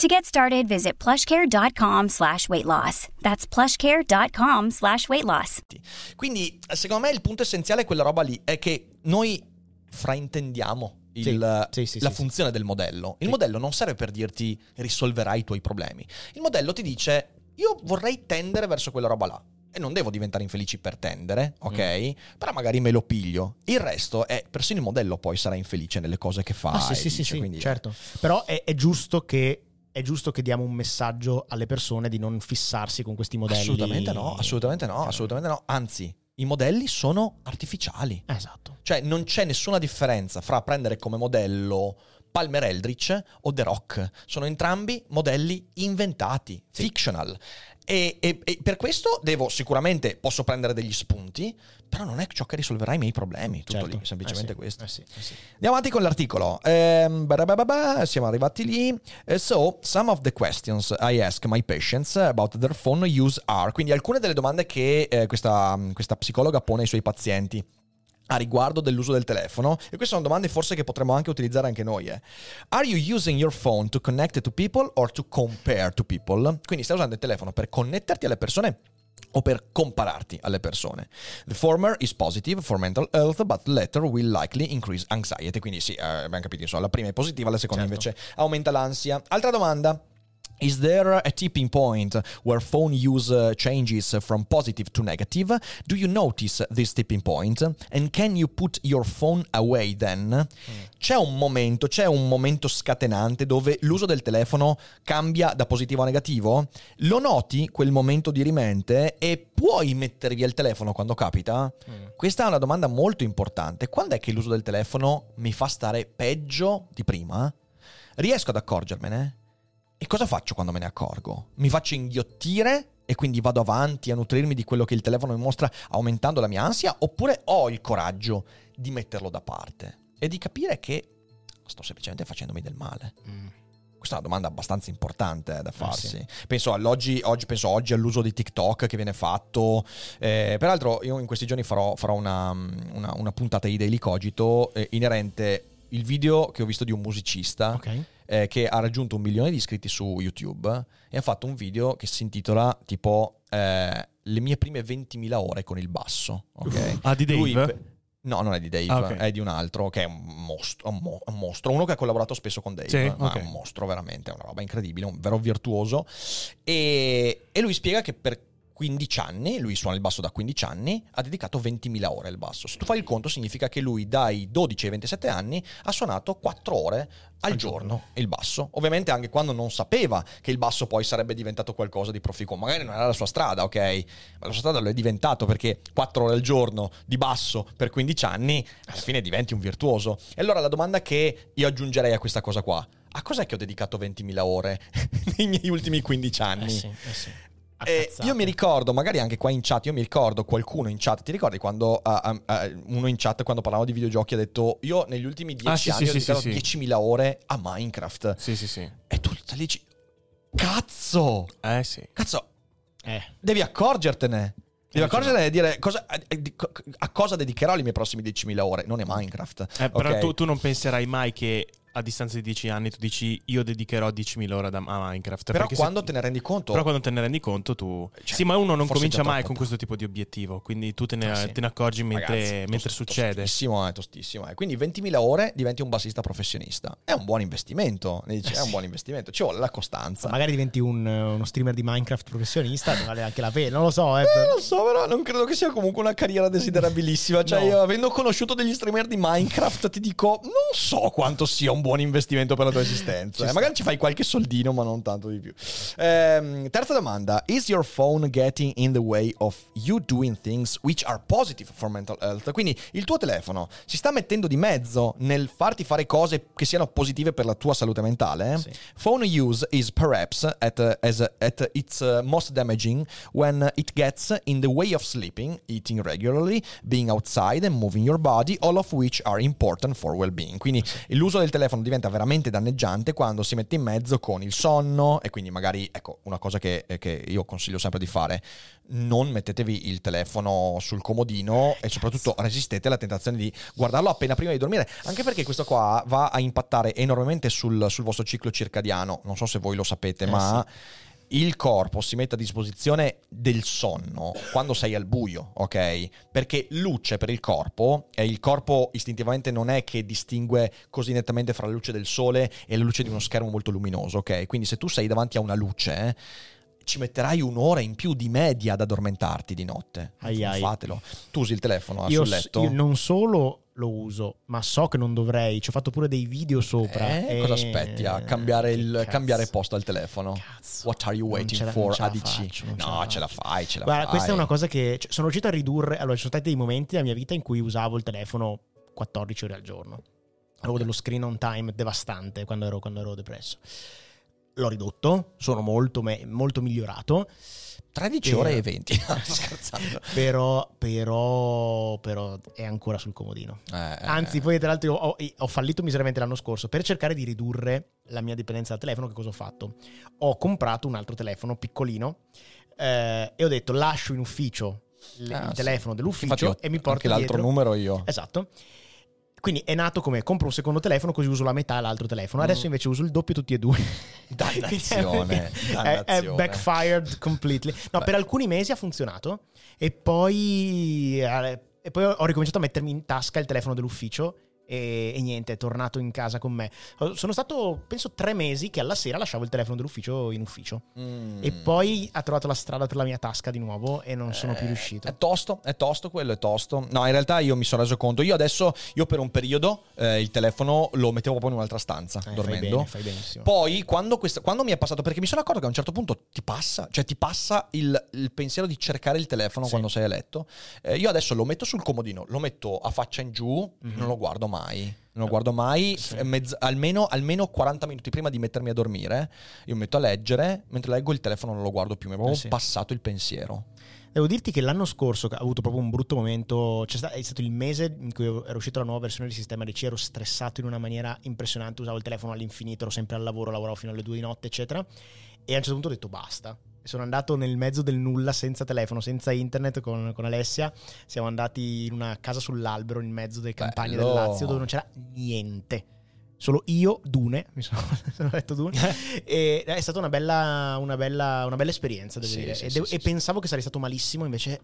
Speaker 8: To get started, visit plushcare.com slash weight loss. That's plushcare.com slash weight loss.
Speaker 1: Quindi, secondo me, il punto essenziale è quella roba lì, è che noi fraintendiamo il-
Speaker 3: Sì, sì, sì,
Speaker 1: la
Speaker 3: sì,
Speaker 1: funzione del modello. Il
Speaker 3: Sì.
Speaker 1: modello non serve per dirti risolverai i tuoi problemi. Il modello ti dice io vorrei tendere verso quella roba là. E non devo diventare infelici per tendere, ok?
Speaker 3: Mm.
Speaker 1: Però magari me lo piglio. Il resto è, persino il modello poi sarà infelice nelle cose che fa.
Speaker 3: Ah, sì, sì, sì,
Speaker 1: dice,
Speaker 3: sì,
Speaker 1: quindi-
Speaker 3: certo. Però è, è giusto che è giusto che diamo un messaggio alle persone di non fissarsi con questi modelli.
Speaker 1: Assolutamente no, assolutamente no, assolutamente no. Anzi, i modelli sono artificiali.
Speaker 3: Esatto.
Speaker 1: Cioè, non c'è nessuna differenza fra prendere come modello Palmer Eldritch o The Rock. Sono entrambi modelli inventati, fictional. E, e- e per questo devo sicuramente posso prendere degli spunti, però non è ciò che risolverà i miei problemi. Tutto
Speaker 3: Certo.
Speaker 1: lì, semplicemente
Speaker 3: Eh sì,
Speaker 1: questo.
Speaker 3: eh sì, eh sì.
Speaker 1: Andiamo avanti con l'articolo. Barabababa, siamo arrivati lì. Eh, so, some of the questions I ask my patients about their phone use are. Quindi alcune delle domande che eh, questa, questa psicologa pone ai suoi pazienti a riguardo dell'uso del telefono. E queste sono domande forse che potremmo anche utilizzare anche noi. eh. Are you using your phone to connect to people or to compare to people? Quindi stai usando il telefono per connetterti alle persone o per compararti alle persone. The former is positive for mental health, but the latter will likely increase anxiety. Quindi sì, eh, abbiamo capito, insomma, la prima è positiva, la seconda
Speaker 3: Certo.
Speaker 1: invece aumenta l'ansia. Altra domanda. Is there a tipping point where phone use uh, changes from positive to negative? Do you notice this tipping point? And can you put your phone away then? C'è un momento, c'è un momento scatenante dove l'uso del telefono cambia da positivo a negativo? Lo noti quel momento di rimente e puoi mettere via il telefono quando capita? Questa è una domanda molto importante. Quando è che l'uso del telefono mi fa stare peggio di prima? Riesco ad accorgermene? E cosa faccio quando me ne accorgo? Mi faccio inghiottire e quindi vado avanti a nutrirmi di quello che il telefono mi mostra aumentando la mia ansia? Oppure ho il coraggio di metterlo da parte e di capire che sto semplicemente facendomi del male? Questa è una domanda abbastanza importante eh, da farsi.
Speaker 3: sì.
Speaker 1: Penso, all'oggi, oggi, penso oggi all'uso di TikTok che viene fatto. Eh, peraltro, io in questi giorni farò, farò una, una- una puntata di Daily Cogito eh, inerente il video che ho visto di un musicista
Speaker 3: Ok.
Speaker 1: Eh, che ha raggiunto un milione di iscritti su YouTube e ha fatto un video che si intitola tipo eh, Le mie prime 20.000 ore con il basso. Ok?
Speaker 4: Ah, di
Speaker 1: Lui
Speaker 4: Dave?
Speaker 1: pe- no, non è di Dave,
Speaker 4: Ah, ok.
Speaker 1: è di un altro che è un mostro, un mo- un mostro, uno che ha collaborato spesso con Dave,
Speaker 4: Sì,
Speaker 1: ma
Speaker 4: ok.
Speaker 1: è un mostro veramente, è una roba incredibile, un vero virtuoso. E, e lui spiega che per 15 anni, lui suona il basso da 15 anni, ha dedicato 20.000 ore al basso. Se tu fai il conto significa che lui dai 12 ai 27 anni ha suonato 4 ore al giorno il basso. Ovviamente anche quando non sapeva che il basso poi sarebbe diventato qualcosa di proficuo. Magari non era la sua strada, ok? Ma la sua strada lo è diventato perché 4 ore al giorno di basso per 15 anni, alla fine diventi un virtuoso. E allora la domanda che io aggiungerei a questa cosa qua, a cos'è che ho dedicato 20.000 ore nei miei ultimi 15 anni?
Speaker 3: Eh sì, eh sì.
Speaker 1: Eh, io mi ricordo, magari anche qua in chat, io mi ricordo qualcuno in chat, ti ricordi quando ah, ah, uno in chat quando parlavamo di videogiochi ha detto io negli ultimi 10
Speaker 4: Ah, sì,
Speaker 1: anni
Speaker 4: sì,
Speaker 1: ho
Speaker 4: sì,
Speaker 1: dedicato
Speaker 4: sì, sì.
Speaker 1: 10.000 ore a Minecraft.
Speaker 4: Sì, sì, sì.
Speaker 1: E tu lì dici, Cazzo!
Speaker 4: Eh sì.
Speaker 1: Cazzo,
Speaker 3: Eh.
Speaker 1: devi accorgertene. Devi
Speaker 4: ragione.
Speaker 1: accorgertene e dire cosa- eh, co- a cosa dedicherò le mie prossime 10.000 ore. Non è Minecraft.
Speaker 4: Eh, però
Speaker 1: ok?
Speaker 4: tu, tu non penserai mai che a distanza di 10 anni tu dici io dedicherò 10.000 ore a Minecraft.
Speaker 1: Però
Speaker 4: perché se-
Speaker 1: quando te ne rendi conto...
Speaker 4: Però quando te ne rendi conto tu...
Speaker 1: Cioè,
Speaker 4: sì, ma uno non comincia mai con questo tipo di obiettivo, quindi tu te ne,
Speaker 1: Ah, sì.
Speaker 4: te ne accorgi mentre,
Speaker 1: Ragazzi,
Speaker 4: mentre
Speaker 1: tost-
Speaker 4: succede.
Speaker 1: Tostissimo, eh, tostissimo. eh. Quindi 20.000 ore diventi un bassista professionista. È un buon investimento. Ne dici,
Speaker 3: Eh
Speaker 1: è un buon investimento. Ci vuole la costanza.
Speaker 3: Magari diventi un- uno streamer di Minecraft professionista, vale anche la pena. Non lo so, eh.
Speaker 1: Eh, non so, però non credo che sia comunque una carriera desiderabilissima. Cioè,
Speaker 3: No.
Speaker 1: io avendo conosciuto degli streamer di Minecraft, ti dico, non so quanto sia un buon investimento per la tua esistenza. eh. Magari ci fai qualche soldino, ma non tanto di più. Ehm, terza domanda: Is your phone getting in the way of you doing things which are positive for mental health? Quindi il tuo telefono si sta mettendo di mezzo nel farti fare cose che siano positive per la tua salute mentale? eh?
Speaker 3: Sì.
Speaker 1: Phone use is perhaps at, uh, as, at its uh, most damaging when it gets in the way of sleeping, eating regularly, being outside and moving your body, all of which are important for well-being. Quindi l'uso del telefono diventa veramente danneggiante quando si mette in mezzo con il sonno e quindi magari, ecco, una cosa che, che io consiglio sempre di fare, non mettetevi il telefono sul comodino e soprattutto resistete alla tentazione di guardarlo appena prima di dormire, anche perché questo qua va a impattare enormemente sul, sul vostro ciclo circadiano. Non so se voi lo sapete, ma il corpo si mette a disposizione del sonno quando sei al buio, ok? Perché luce per il corpo, e il corpo istintivamente non è che distingue così nettamente fra la luce del sole e la luce di uno schermo molto luminoso, ok? Quindi se tu sei davanti a una luce, ci metterai un'ora in più di media ad addormentarti di notte.
Speaker 3: Ai ai.
Speaker 1: Fatelo. Tu usi il telefono ah,
Speaker 3: Io,
Speaker 1: sul letto?
Speaker 3: io non solo lo uso, ma so che non dovrei. Ci ho fatto pure dei video sopra.
Speaker 1: Eh,
Speaker 3: e-
Speaker 1: cosa aspetti a cambiare, il, cambiare posto al telefono?
Speaker 3: Cazzo.
Speaker 1: What are you waiting
Speaker 3: la-
Speaker 1: for? ADC.
Speaker 3: faccio,
Speaker 1: no, ce la fai, ce la
Speaker 3: Guarda,
Speaker 1: fai.
Speaker 3: questa è una cosa che cioè, sono riuscito a ridurre. Allora, ci sono stati dei momenti nella mia vita in cui usavo il telefono 14 ore al giorno. Avevo dello screen on time devastante quando ero, quando ero depresso. L'ho ridotto, sono molto, me- molto migliorato.
Speaker 1: 13
Speaker 3: Però-
Speaker 1: ore e 20. Sto scherzando.
Speaker 3: Però, però, però è ancora sul comodino.
Speaker 1: Eh, eh,
Speaker 3: Anzi, poi tra l'altro ho, ho fallito miseramente l'anno scorso per cercare di ridurre la mia dipendenza dal telefono. Che cosa ho fatto? Ho comprato un altro telefono piccolino eh, e ho detto lascio in ufficio il,
Speaker 1: Ah,
Speaker 3: il
Speaker 1: sì.
Speaker 3: telefono dell'ufficio
Speaker 1: Infatti
Speaker 3: e mi porto
Speaker 1: anche l'altro
Speaker 3: dietro-
Speaker 1: numero io.
Speaker 3: Esatto. Quindi è nato come compro un secondo telefono così uso la metà e l'altro telefono. Adesso invece uso il doppio tutti e due.
Speaker 1: Dannazione,
Speaker 3: è, è backfired completely. No,
Speaker 1: Beh.
Speaker 3: per alcuni mesi ha funzionato e poi, eh, e poi ho ricominciato a mettermi in tasca il telefono dell'ufficio e, e niente, è tornato in casa con me. Sono stato, penso, tre mesi che alla sera lasciavo il telefono dell'ufficio in ufficio.
Speaker 1: Mm.
Speaker 3: E poi ha trovato la strada per la mia tasca di nuovo e non sono più
Speaker 1: Eh,
Speaker 3: riuscito.
Speaker 1: È tosto, è tosto quello, è tosto. No, in realtà io mi sono reso conto. Io adesso, io per un periodo, eh, il telefono lo mettevo proprio in un'altra stanza,
Speaker 3: Eh, fai
Speaker 1: dormendo.
Speaker 3: bene, fai benissimo.
Speaker 1: Poi, quando, questa- quando mi è passato, perché mi sono accorto che a un certo punto ti passa, cioè ti passa il, il pensiero di cercare il telefono
Speaker 3: Sì.
Speaker 1: quando sei a letto. Eh, io adesso lo metto sul comodino, lo metto a faccia in giù,
Speaker 3: Mhm.
Speaker 1: non lo guardo mai. Non lo guardo mai, f- mezz- almeno, almeno 40 minuti prima di mettermi a dormire. Io mi metto a leggere, mentre leggo il telefono non lo guardo più, mi è proprio
Speaker 3: Eh sì.
Speaker 1: passato il pensiero.
Speaker 3: Devo dirti che l'anno scorso ho avuto proprio un brutto momento. Sta- è stato il mese in cui era uscita la nuova versione del sistema DC. Ero stressato in una maniera impressionante. Usavo il telefono all'infinito, ero sempre al lavoro, lavoravo fino alle due di notte, eccetera. E a un certo punto ho detto basta. Sono andato nel mezzo del nulla, senza telefono, senza internet con, con Alessia. Siamo andati in una casa sull'albero, in mezzo delle campagne
Speaker 1: Bello.
Speaker 3: del Lazio, dove non c'era niente. Solo io, Dune, mi sono, sono detto Dune, e è stata una bella, una bella, una bella esperienza, devo
Speaker 1: Sì,
Speaker 3: dire.
Speaker 1: sì,
Speaker 3: e, devo-
Speaker 1: sì,
Speaker 3: e pensavo che sarei stato malissimo, invece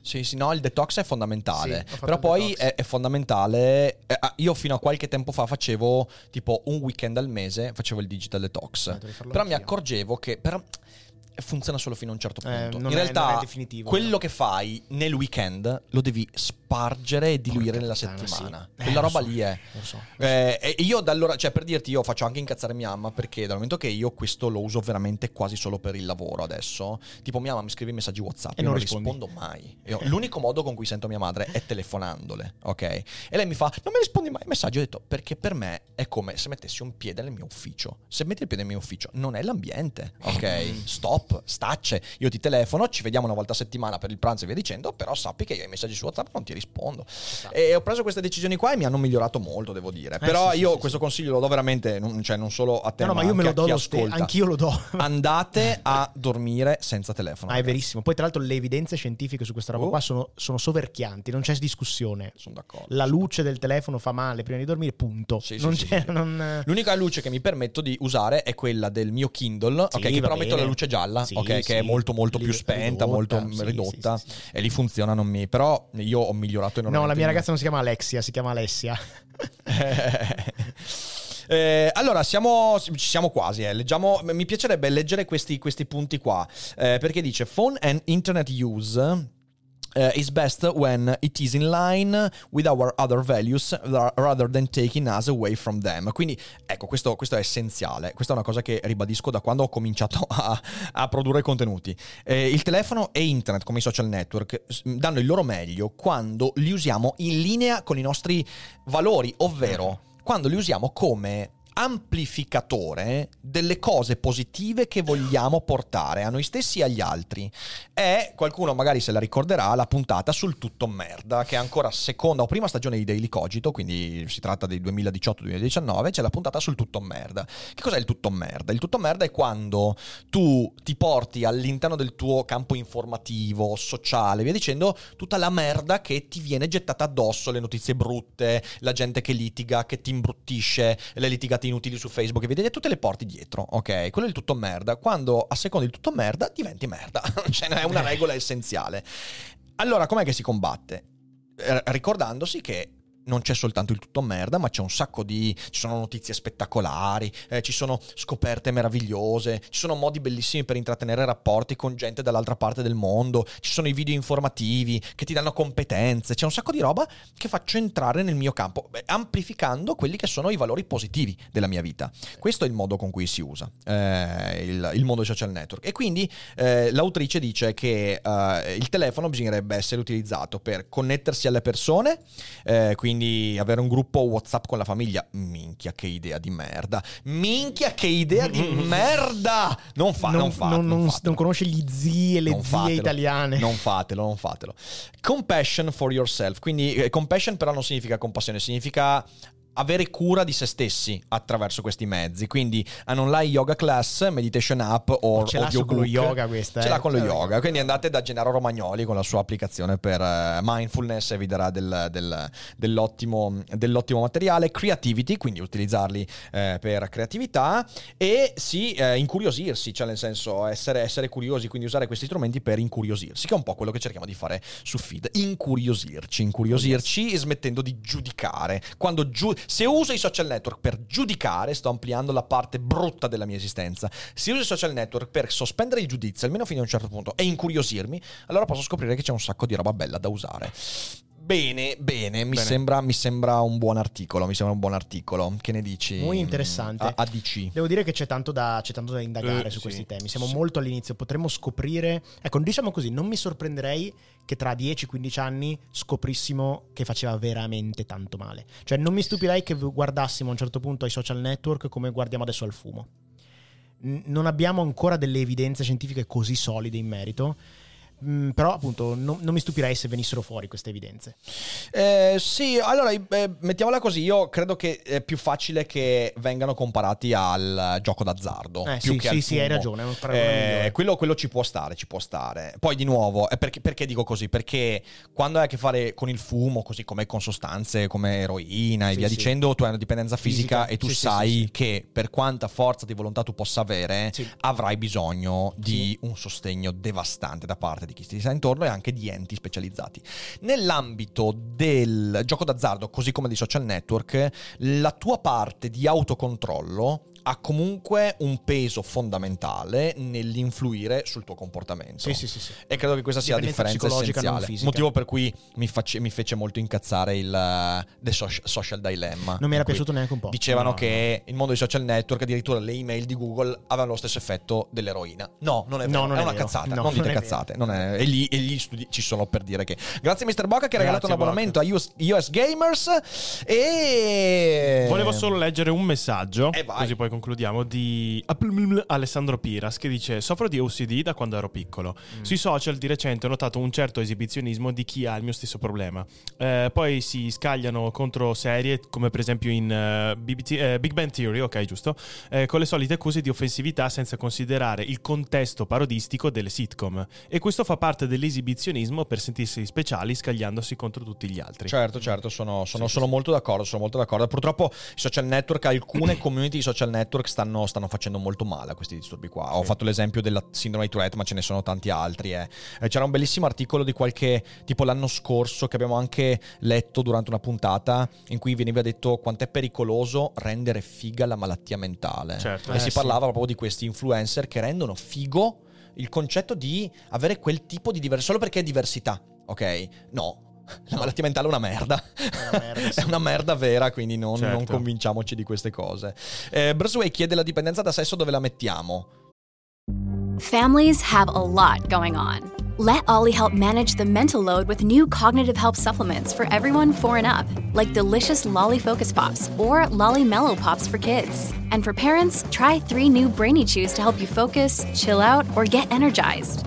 Speaker 1: Sì, sì, no, il detox è fondamentale.
Speaker 3: Sì,
Speaker 1: Però poi è, è fondamentale. eh, ah, io fino a qualche tempo fa facevo tipo un weekend al mese, facevo il digital detox.
Speaker 3: Eh,
Speaker 1: Però mi
Speaker 3: anch'io.
Speaker 1: accorgevo che però funziona solo fino a un certo
Speaker 3: Eh,
Speaker 1: punto.
Speaker 3: non
Speaker 1: In
Speaker 3: è-
Speaker 1: realtà, quello
Speaker 3: no.
Speaker 1: che fai nel weekend lo devi spargere e diluire
Speaker 3: Porca
Speaker 1: nella
Speaker 3: puttana,
Speaker 1: settimana.
Speaker 3: sì. Eh,
Speaker 1: Quella
Speaker 3: lo
Speaker 1: roba
Speaker 3: so,
Speaker 1: lì è.
Speaker 3: lo so.
Speaker 1: Eh, e io da allora, cioè per dirti, io faccio anche incazzare mia mamma perché dal momento che io questo lo uso veramente quasi solo per il lavoro adesso, tipo mia mamma mi scrive messaggi WhatsApp
Speaker 3: E non
Speaker 1: non rispondo mai. Io- l'unico modo con cui sento mia madre è telefonandole, ok? E lei mi fa: Non mi rispondi mai ai messaggi. Ho detto perché per me è come se mettessi un piede nel mio ufficio. Se metti il piede nel mio ufficio, non è l'ambiente, ok? Stop. Stop, stacce, io ti telefono, ci vediamo una volta a settimana per il pranzo e via dicendo, però sappi che io ai messaggi su WhatsApp non ti rispondo. E ho preso queste decisioni qua e mi hanno migliorato molto, devo dire. però
Speaker 3: Eh, sì, sì,
Speaker 1: io
Speaker 3: sì,
Speaker 1: questo consiglio lo do veramente, non, cioè non solo a te,
Speaker 3: No, no, ma io me lo do lo stesso. Anch'io lo do.
Speaker 1: Andate a dormire senza telefono.
Speaker 3: Ah, è verissimo. Poi, tra l'altro, le evidenze scientifiche su questa roba
Speaker 1: Oh.
Speaker 3: qua sono, sono soverchianti, non c'è discussione.
Speaker 1: Sono d'accordo.
Speaker 3: La luce del telefono fa male prima di dormire, punto.
Speaker 1: Sì, sì,
Speaker 3: non
Speaker 1: sì,
Speaker 3: c'è.
Speaker 1: sì.
Speaker 3: non-
Speaker 1: L'unica luce che mi permetto di usare è quella del mio Kindle,
Speaker 3: Sì,
Speaker 1: ok, che però metto
Speaker 3: bene.
Speaker 1: la luce gialla,
Speaker 3: Sì,
Speaker 1: ok, che
Speaker 3: sì.
Speaker 1: è molto molto più spenta,
Speaker 3: ridotta,
Speaker 1: molto
Speaker 3: sì,
Speaker 1: ridotta
Speaker 3: sì, sì, sì.
Speaker 1: e lì funziona, non mi... però io ho migliorato enormemente.
Speaker 3: No, la mia ragazza non si chiama Alexia, si chiama Alessia.
Speaker 1: Eh, allora, siamo, ci siamo quasi. eh. Leggiamo, mi piacerebbe leggere questi, questi punti qua. eh, perché dice: Phone and internet use. Eh, is best when it is in line with our other values ra- rather than taking us away from them. Quindi, ecco, questo, questo è essenziale. Questa è una cosa che ribadisco da quando ho cominciato a, a produrre contenuti. Eh, il telefono e internet, come i social network, danno il loro meglio quando li usiamo in linea con i nostri valori, ovvero quando li usiamo come amplificatore delle cose positive che vogliamo portare a noi stessi e agli altri. E qualcuno magari se la ricorderà la puntata sul tutto merda, che è ancora seconda o prima stagione di Daily Cogito, quindi si tratta del 2018-2019, c'è la puntata sul tutto merda. Che cos'è il tutto merda? Il tutto merda è quando tu ti porti all'interno del tuo campo informativo, sociale, via dicendo, tutta la merda che ti viene gettata addosso, le notizie brutte, la gente che litiga, che ti imbruttisce, le litigate inutili su Facebook, e vedete, tutte le porti dietro, ok? Quello è il tutto merda. Quando a seconda il tutto merda, diventi merda. cioè, è una regola essenziale. Allora, com'è che si combatte? Ricordandosi che non c'è soltanto il tutto merda, ma c'è un sacco di. ci sono notizie spettacolari, eh, ci sono scoperte meravigliose, ci sono modi bellissimi per intrattenere rapporti con gente dall'altra parte del mondo, ci sono i video informativi che ti danno competenze, c'è un sacco di roba che faccio entrare nel mio campo, beh, amplificando quelli che sono i valori positivi della mia vita. Questo è il modo con cui si usa eh, il, il mondo social network. E quindi eh, l'autrice dice che eh, il telefono bisognerebbe essere utilizzato per connettersi alle persone, eh, quindi avere un gruppo WhatsApp con la famiglia. Minchia, che idea di merda! Minchia, che idea di merda! Non fa, non,
Speaker 3: non,
Speaker 1: fatelo,
Speaker 3: non-
Speaker 1: non
Speaker 3: non conosce gli zii e le
Speaker 1: Non
Speaker 3: zie
Speaker 1: fatelo.
Speaker 3: italiane.
Speaker 1: Non fatelo, non fatelo. Compassion for yourself. Quindi eh, compassion però non significa compassione, significa avere cura di se stessi attraverso questi mezzi. Quindi an online yoga class, meditation app o
Speaker 3: Ce l'ha con lo yoga questa,
Speaker 1: Ce
Speaker 3: eh.
Speaker 1: l'ha con lo
Speaker 3: Eh,
Speaker 1: yoga. Quindi andate da Gennaro Romagnoli con la sua applicazione per eh, mindfulness e vi darà del- del- dell'ottimo, dell'ottimo materiale. Creativity, quindi utilizzarli eh, per creatività e sì, eh, incuriosirsi, cioè nel senso essere, essere curiosi, quindi usare questi strumenti per incuriosirsi, che è un po' quello che cerchiamo di fare su feed. Incuriosirci, incuriosirci smettendo di giudicare. Quando giu- se uso i social network per giudicare, sto ampliando la parte brutta della mia esistenza. Se uso i social network per sospendere il giudizio, almeno fino a un certo punto, e incuriosirmi, allora posso scoprire che c'è un sacco di roba bella da usare. Bene, bene, mi,
Speaker 4: Bene.
Speaker 1: Sembra, mi sembra un buon articolo. Mi sembra un buon articolo. Che ne dici?
Speaker 3: Muy interessante.
Speaker 1: A- ADC.
Speaker 3: Devo dire che c'è tanto da, c'è tanto da indagare
Speaker 4: Eh,
Speaker 3: su
Speaker 4: sì,
Speaker 3: questi temi. Siamo
Speaker 4: sì.
Speaker 3: molto all'inizio, potremmo scoprire. Ecco, diciamo così, non mi sorprenderei che tra 10-15 anni scoprissimo che faceva veramente tanto male. Cioè, non mi stupirei che guardassimo a un certo punto ai social network come guardiamo adesso al fumo. N- Non abbiamo ancora delle evidenze scientifiche così solide in merito. Mm, però, appunto, non, non mi stupirei se venissero fuori queste evidenze.
Speaker 1: Eh, sì, allora eh, mettiamola così. Io credo che è più facile che vengano comparati al gioco d'azzardo.
Speaker 3: Eh,
Speaker 1: più
Speaker 3: sì,
Speaker 1: che
Speaker 3: sì,
Speaker 1: al
Speaker 3: sì, hai ragione,
Speaker 1: Eh, quello, quello ci può stare, ci può stare. Poi di nuovo, perché, perché dico così? Perché quando hai a che fare con il fumo, così come con sostanze come eroina e
Speaker 3: Sì,
Speaker 1: via
Speaker 3: sì.
Speaker 1: dicendo, tu hai una dipendenza fisica,
Speaker 3: Fisica,
Speaker 1: e tu
Speaker 3: sì,
Speaker 1: sai che per quanta forza di volontà tu possa avere, avrai bisogno di un sostegno devastante da parte di chi ti sta intorno e anche di enti specializzati. Nell'ambito del gioco d'azzardo, così come dei social network, la tua parte di autocontrollo ha comunque un peso fondamentale nell'influire sul tuo comportamento.
Speaker 3: Sì, sì, sì. sì.
Speaker 1: E credo che questa sia la differenza essenziale. Motivo per cui mi, face- mi fece molto incazzare il uh, The Soc- Social Dilemma.
Speaker 3: Non mi era piaciuto neanche un po'.
Speaker 1: Dicevano
Speaker 3: No,
Speaker 1: che il mondo dei social network, addirittura le email di Google, avevano lo stesso effetto dell'eroina. No, non è vero.
Speaker 3: No, non
Speaker 1: è,
Speaker 3: è
Speaker 1: una
Speaker 3: vero.
Speaker 1: cazzata.
Speaker 3: No,
Speaker 1: non dite
Speaker 3: non
Speaker 1: cazzate. non è- E, gli, e gli studi ci sono per dire che. Grazie, Mr. Bocca, che ha regalato un abbonamento a US, US Gamers. E.
Speaker 4: Volevo solo leggere un messaggio,
Speaker 1: Eh, vai.
Speaker 4: così poi concludiamo, di Alessandro Piras che dice soffro di OCD da quando ero piccolo.
Speaker 3: Mm.
Speaker 4: Sui social di recente ho notato un certo esibizionismo di chi ha il mio stesso problema. Eh, poi si scagliano contro serie come per esempio in eh, BBT eh, Big Bang Theory, ok giusto, eh, con le solite accuse di offensività senza considerare il contesto parodistico delle sitcom. E questo fa parte dell'esibizionismo per sentirsi speciali scagliandosi contro tutti gli altri.
Speaker 1: Certo, certo, sono, sono-
Speaker 4: Sì,
Speaker 1: sono
Speaker 4: sì.
Speaker 1: molto d'accordo, sono molto d'accordo. Purtroppo i social network, alcune community di social network stanno, stanno facendo molto male a questi disturbi qua. Ho fatto l'esempio della sindrome di Tourette, ma ce ne sono tanti altri. eh. Eh, C'era un bellissimo articolo di qualche, tipo l'anno scorso, che abbiamo anche letto durante una puntata, in cui veniva detto quanto è pericoloso rendere figa la malattia mentale.
Speaker 4: Certo.
Speaker 1: E
Speaker 3: Eh,
Speaker 1: si
Speaker 3: sì.
Speaker 1: parlava proprio di questi influencer che rendono figo il concetto di avere quel tipo di diversità, solo perché è diversità, ok? No. La malattia mentale è una merda.
Speaker 3: una merda, sì.
Speaker 1: è una merda vera, quindi non,
Speaker 4: Certo.
Speaker 1: non convinciamoci di queste cose. Eh, Bruce chiede la dipendenza da sesso dove la mettiamo.
Speaker 9: Families have a lot going on. Let Ollie help manage the mental load with new cognitive help supplements for everyone four and up, like delicious Lolly Focus Pops or Lolly Mellow Pops for kids. And for parents, try three new Brainy Chews to help you focus, chill out, or get energized.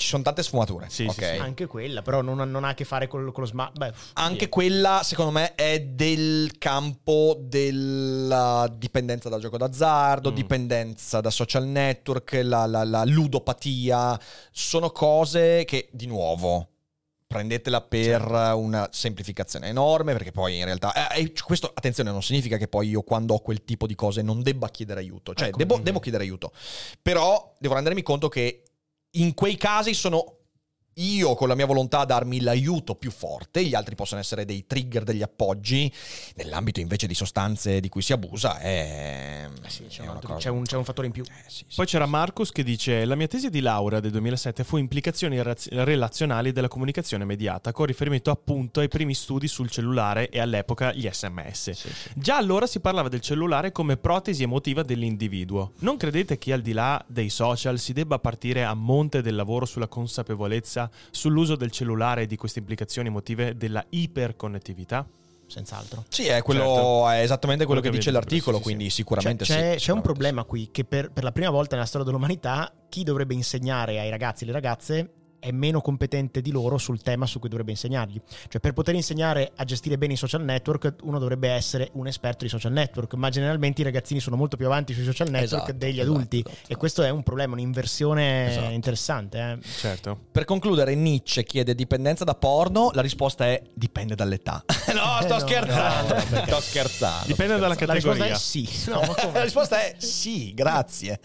Speaker 1: Ci sono tante sfumature.
Speaker 4: Sì,
Speaker 1: ok?
Speaker 4: sì, sì.
Speaker 3: Anche quella, però non, non ha a che fare con, con lo smart. Beh,
Speaker 1: Anche quella, secondo me, è del campo della dipendenza da gioco d'azzardo,
Speaker 4: Mm.
Speaker 1: dipendenza da social network, la, la- la ludopatia. Sono cose che, di nuovo, prendetela per una semplificazione enorme, perché poi in realtà... eh, e questo, attenzione, non significa che poi io quando ho quel tipo di cose non debba chiedere aiuto. Cioè,
Speaker 3: Ecco.
Speaker 1: devo, devo chiedere aiuto. Però devo rendermi conto che in quei casi sono io con la mia volontà a darmi l'aiuto più forte, gli altri possono essere dei trigger, degli appoggi, nell'ambito invece di sostanze di cui si abusa è,
Speaker 3: sì, c'è,
Speaker 1: è
Speaker 3: un,
Speaker 1: cosa-
Speaker 3: c'è un- c'è un fattore in più.
Speaker 1: Eh, sì, sì.
Speaker 4: Poi c'era Marcus che dice: La mia tesi di laurea del 2007 fu implicazioni raz- relazionali della comunicazione mediata, con riferimento appunto ai primi studi sul cellulare e all'epoca gli sms. Già allora si parlava del cellulare come protesi emotiva dell'individuo. Non credete che al di là dei social si debba partire a monte del lavoro sulla consapevolezza sull'uso del cellulare e di queste implicazioni emotive della iperconnettività?
Speaker 3: Senz'altro.
Speaker 1: Sì, è, quello,
Speaker 4: Certo.
Speaker 1: è esattamente quello,
Speaker 4: Quello
Speaker 1: che,
Speaker 4: che
Speaker 1: dice
Speaker 4: vedo,
Speaker 1: l'articolo,
Speaker 4: sì, sì,
Speaker 1: quindi
Speaker 4: sì.
Speaker 1: sicuramente
Speaker 3: Cioè, c'è,
Speaker 1: sì.
Speaker 3: c'è un
Speaker 1: sicuramente
Speaker 3: problema qui che per, per la prima volta nella storia dell'umanità chi dovrebbe insegnare ai ragazzi e alle ragazze è meno competente di loro sul tema su cui dovrebbe insegnargli. Cioè, per poter insegnare a gestire bene i social network, uno dovrebbe essere un esperto di social network, ma generalmente i ragazzini sono molto più avanti sui social network
Speaker 1: Esatto,
Speaker 3: degli
Speaker 1: esatto,
Speaker 3: adulti.
Speaker 1: esatto.
Speaker 3: E questo è un problema, un'inversione
Speaker 1: Esatto.
Speaker 3: interessante. eh.
Speaker 4: Certo.
Speaker 1: Per concludere, Nietzsche chiede dipendenza da porno, la risposta è dipende dall'età. no, sto
Speaker 3: no,
Speaker 1: scherzando,
Speaker 3: no, perché-
Speaker 1: sto scherzando.
Speaker 4: Dipende
Speaker 1: sto
Speaker 4: dalla
Speaker 1: scherzando.
Speaker 3: La risposta
Speaker 4: categoria.
Speaker 3: è sì. No?
Speaker 1: La risposta è sì, grazie.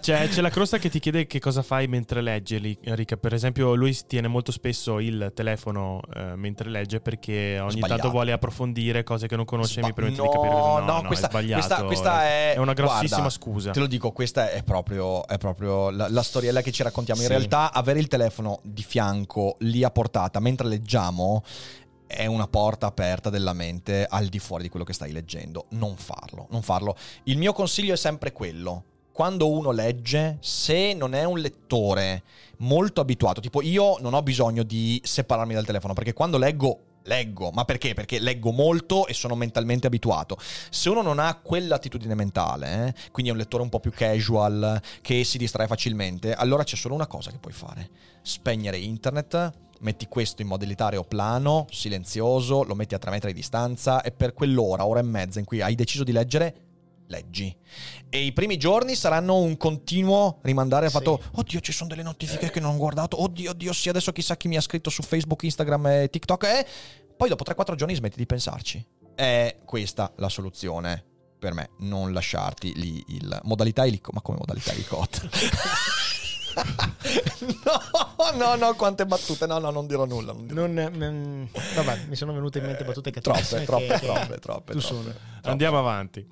Speaker 4: C'è, c'è la crosta che ti chiede che cosa fai mentre leggi, Enrica. Per esempio, lui tiene molto spesso il telefono eh, mentre legge perché ogni
Speaker 1: Sbagliato.
Speaker 4: tanto vuole approfondire cose che non conosce e mi
Speaker 1: Sba-
Speaker 4: permette
Speaker 1: no,
Speaker 4: di capire cosa no,
Speaker 1: no,
Speaker 4: no,
Speaker 1: questa,
Speaker 4: è
Speaker 1: questa, questa è,
Speaker 4: una grossissima
Speaker 1: guarda,
Speaker 4: scusa.
Speaker 1: Te lo dico, questa è proprio, è proprio la, la storiella che ci raccontiamo. In
Speaker 3: Sì.
Speaker 1: realtà, avere il telefono di fianco lì a portata mentre leggiamo è una porta aperta della mente al di fuori di quello che stai leggendo. Non farlo, non farlo. Il mio consiglio è sempre quello. Quando uno legge, se non è un lettore molto abituato, tipo io non ho bisogno di separarmi dal telefono, perché quando leggo leggo, ma perché? Perché leggo molto e sono mentalmente abituato. Se uno non ha quell'attitudine mentale, eh, quindi è un lettore un po' più casual, che si distrae facilmente, allora c'è solo una cosa che puoi fare: spegnere internet. Metti questo in modalità aeroplano, silenzioso, lo metti a tre metri di distanza e per quell'ora, ora e mezza in cui hai deciso di leggere, leggi. E i primi giorni saranno un continuo rimandare al
Speaker 3: Sì.
Speaker 1: fatto, oddio ci sono delle notifiche che non ho guardato, oddio, oddio, sì, adesso chissà chi mi ha scritto su Facebook, Instagram e TikTok. E poi dopo 3-4 giorni smetti di pensarci. È questa la soluzione per me, non lasciarti lì il modalità elicottero. Ma come modalità elicottero? no, no, no, quante battute. No, no, non dirò nulla. Non dirò
Speaker 3: Non, mm, vabbè, mi sono venute in mente battute che
Speaker 1: Troppe, troppe, troppe, troppe,
Speaker 3: tu
Speaker 1: troppe.
Speaker 3: sono.
Speaker 4: Andiamo avanti.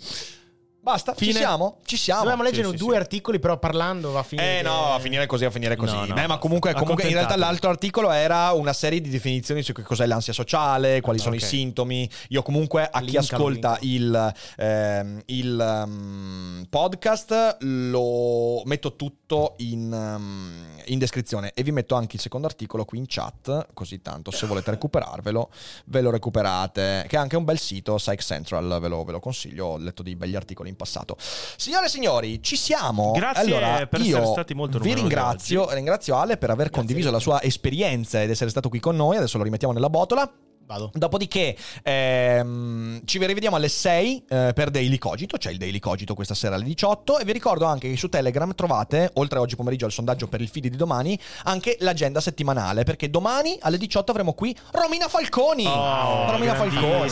Speaker 1: Basta,
Speaker 4: Fine.
Speaker 1: ci siamo? Ci siamo.
Speaker 3: Dovevamo leggere
Speaker 4: sì,
Speaker 3: due
Speaker 4: sì.
Speaker 3: articoli, però parlando va a finire.
Speaker 1: Eh no, a finire così, a finire così.
Speaker 4: No, no,
Speaker 1: Beh, ma comunque, comunque in realtà l'altro articolo era una serie di definizioni su che cos'è l'ansia sociale, quali sono
Speaker 4: Ok.
Speaker 1: i sintomi. Io comunque a chi
Speaker 3: Linkalo,
Speaker 1: ascolta il, ehm, il ehm, podcast lo metto tutto in, ehm, in descrizione e vi metto anche il secondo articolo qui in chat, così tanto se volete recuperarvelo ve lo recuperate, che è anche un bel sito, Psych Central, ve lo, ve lo consiglio, ho letto dei begli articoli in passato. Signore e signori, ci siamo.
Speaker 4: Grazie
Speaker 1: allora,
Speaker 4: per essere stati molto
Speaker 1: Vi
Speaker 4: numerosi
Speaker 1: ringrazio,
Speaker 4: oggi.
Speaker 1: ringrazio Ale per aver condiviso la sua esperienza ed essere stato qui con noi. Adesso lo rimettiamo nella botola.
Speaker 3: Vado.
Speaker 1: Dopodiché ehm, ci rivediamo alle 6 eh, per Daily Cogito, c'è il Daily Cogito questa sera alle 18 e vi ricordo anche che su Telegram trovate, oltre a oggi pomeriggio al sondaggio per il feed di domani, anche l'agenda settimanale, perché domani alle 18 avremo qui Romina Falconi.
Speaker 4: Oh,
Speaker 1: Romina Falconi.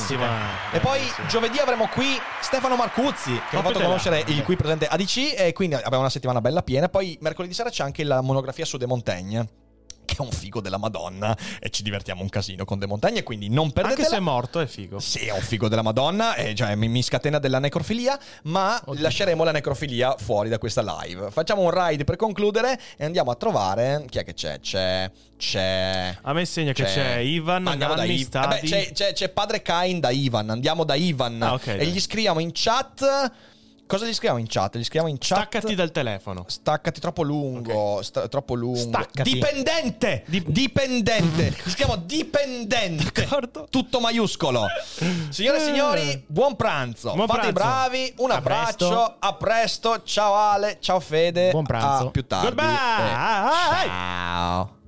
Speaker 1: E poi giovedì avremo qui Stefano Marcuzzi, che ha fatto conoscere il qui presente ADC e quindi abbiamo una settimana bella piena. Poi mercoledì sera c'è anche la monografia su De Montaigne. È un figo della Madonna e ci divertiamo un casino con De Montaigne, quindi non
Speaker 4: Anche
Speaker 1: perdetela.
Speaker 4: se è morto è figo.
Speaker 1: Sì, è un figo della Madonna, e cioè mi, mi scatena della necrofilia, ma lasceremo la necrofilia fuori da questa live. Facciamo un ride per concludere e andiamo a trovare. Chi è che c'è? C'è. C'è.
Speaker 4: A me segna che c'è Ivan,
Speaker 1: Andiamo da
Speaker 4: Nanni,
Speaker 1: Ivan.
Speaker 4: Stadi.
Speaker 1: Vabbè, c'è, c'è- c'è padre Kain da Ivan. Andiamo da Ivan.
Speaker 4: Ah, ok,
Speaker 1: e
Speaker 4: dai.
Speaker 1: gli scriviamo in chat. Cosa gli scriviamo in chat? Gli scriviamo in chat.
Speaker 4: Staccati dal telefono.
Speaker 1: Staccati troppo lungo. sta- troppo lungo.
Speaker 3: Staccati.
Speaker 1: Dipendente. dipendente. Si chiama dipendente. Tutto maiuscolo. Signore e signori, buon pranzo.
Speaker 4: Buon
Speaker 1: Fate i
Speaker 4: pranzo.
Speaker 1: bravi. Un
Speaker 3: A
Speaker 1: abbraccio.
Speaker 3: presto.
Speaker 1: A presto. Ciao Ale. Ciao Fede.
Speaker 3: Buon pranzo.
Speaker 1: A più tardi.
Speaker 4: Goodbye.
Speaker 1: E ciao.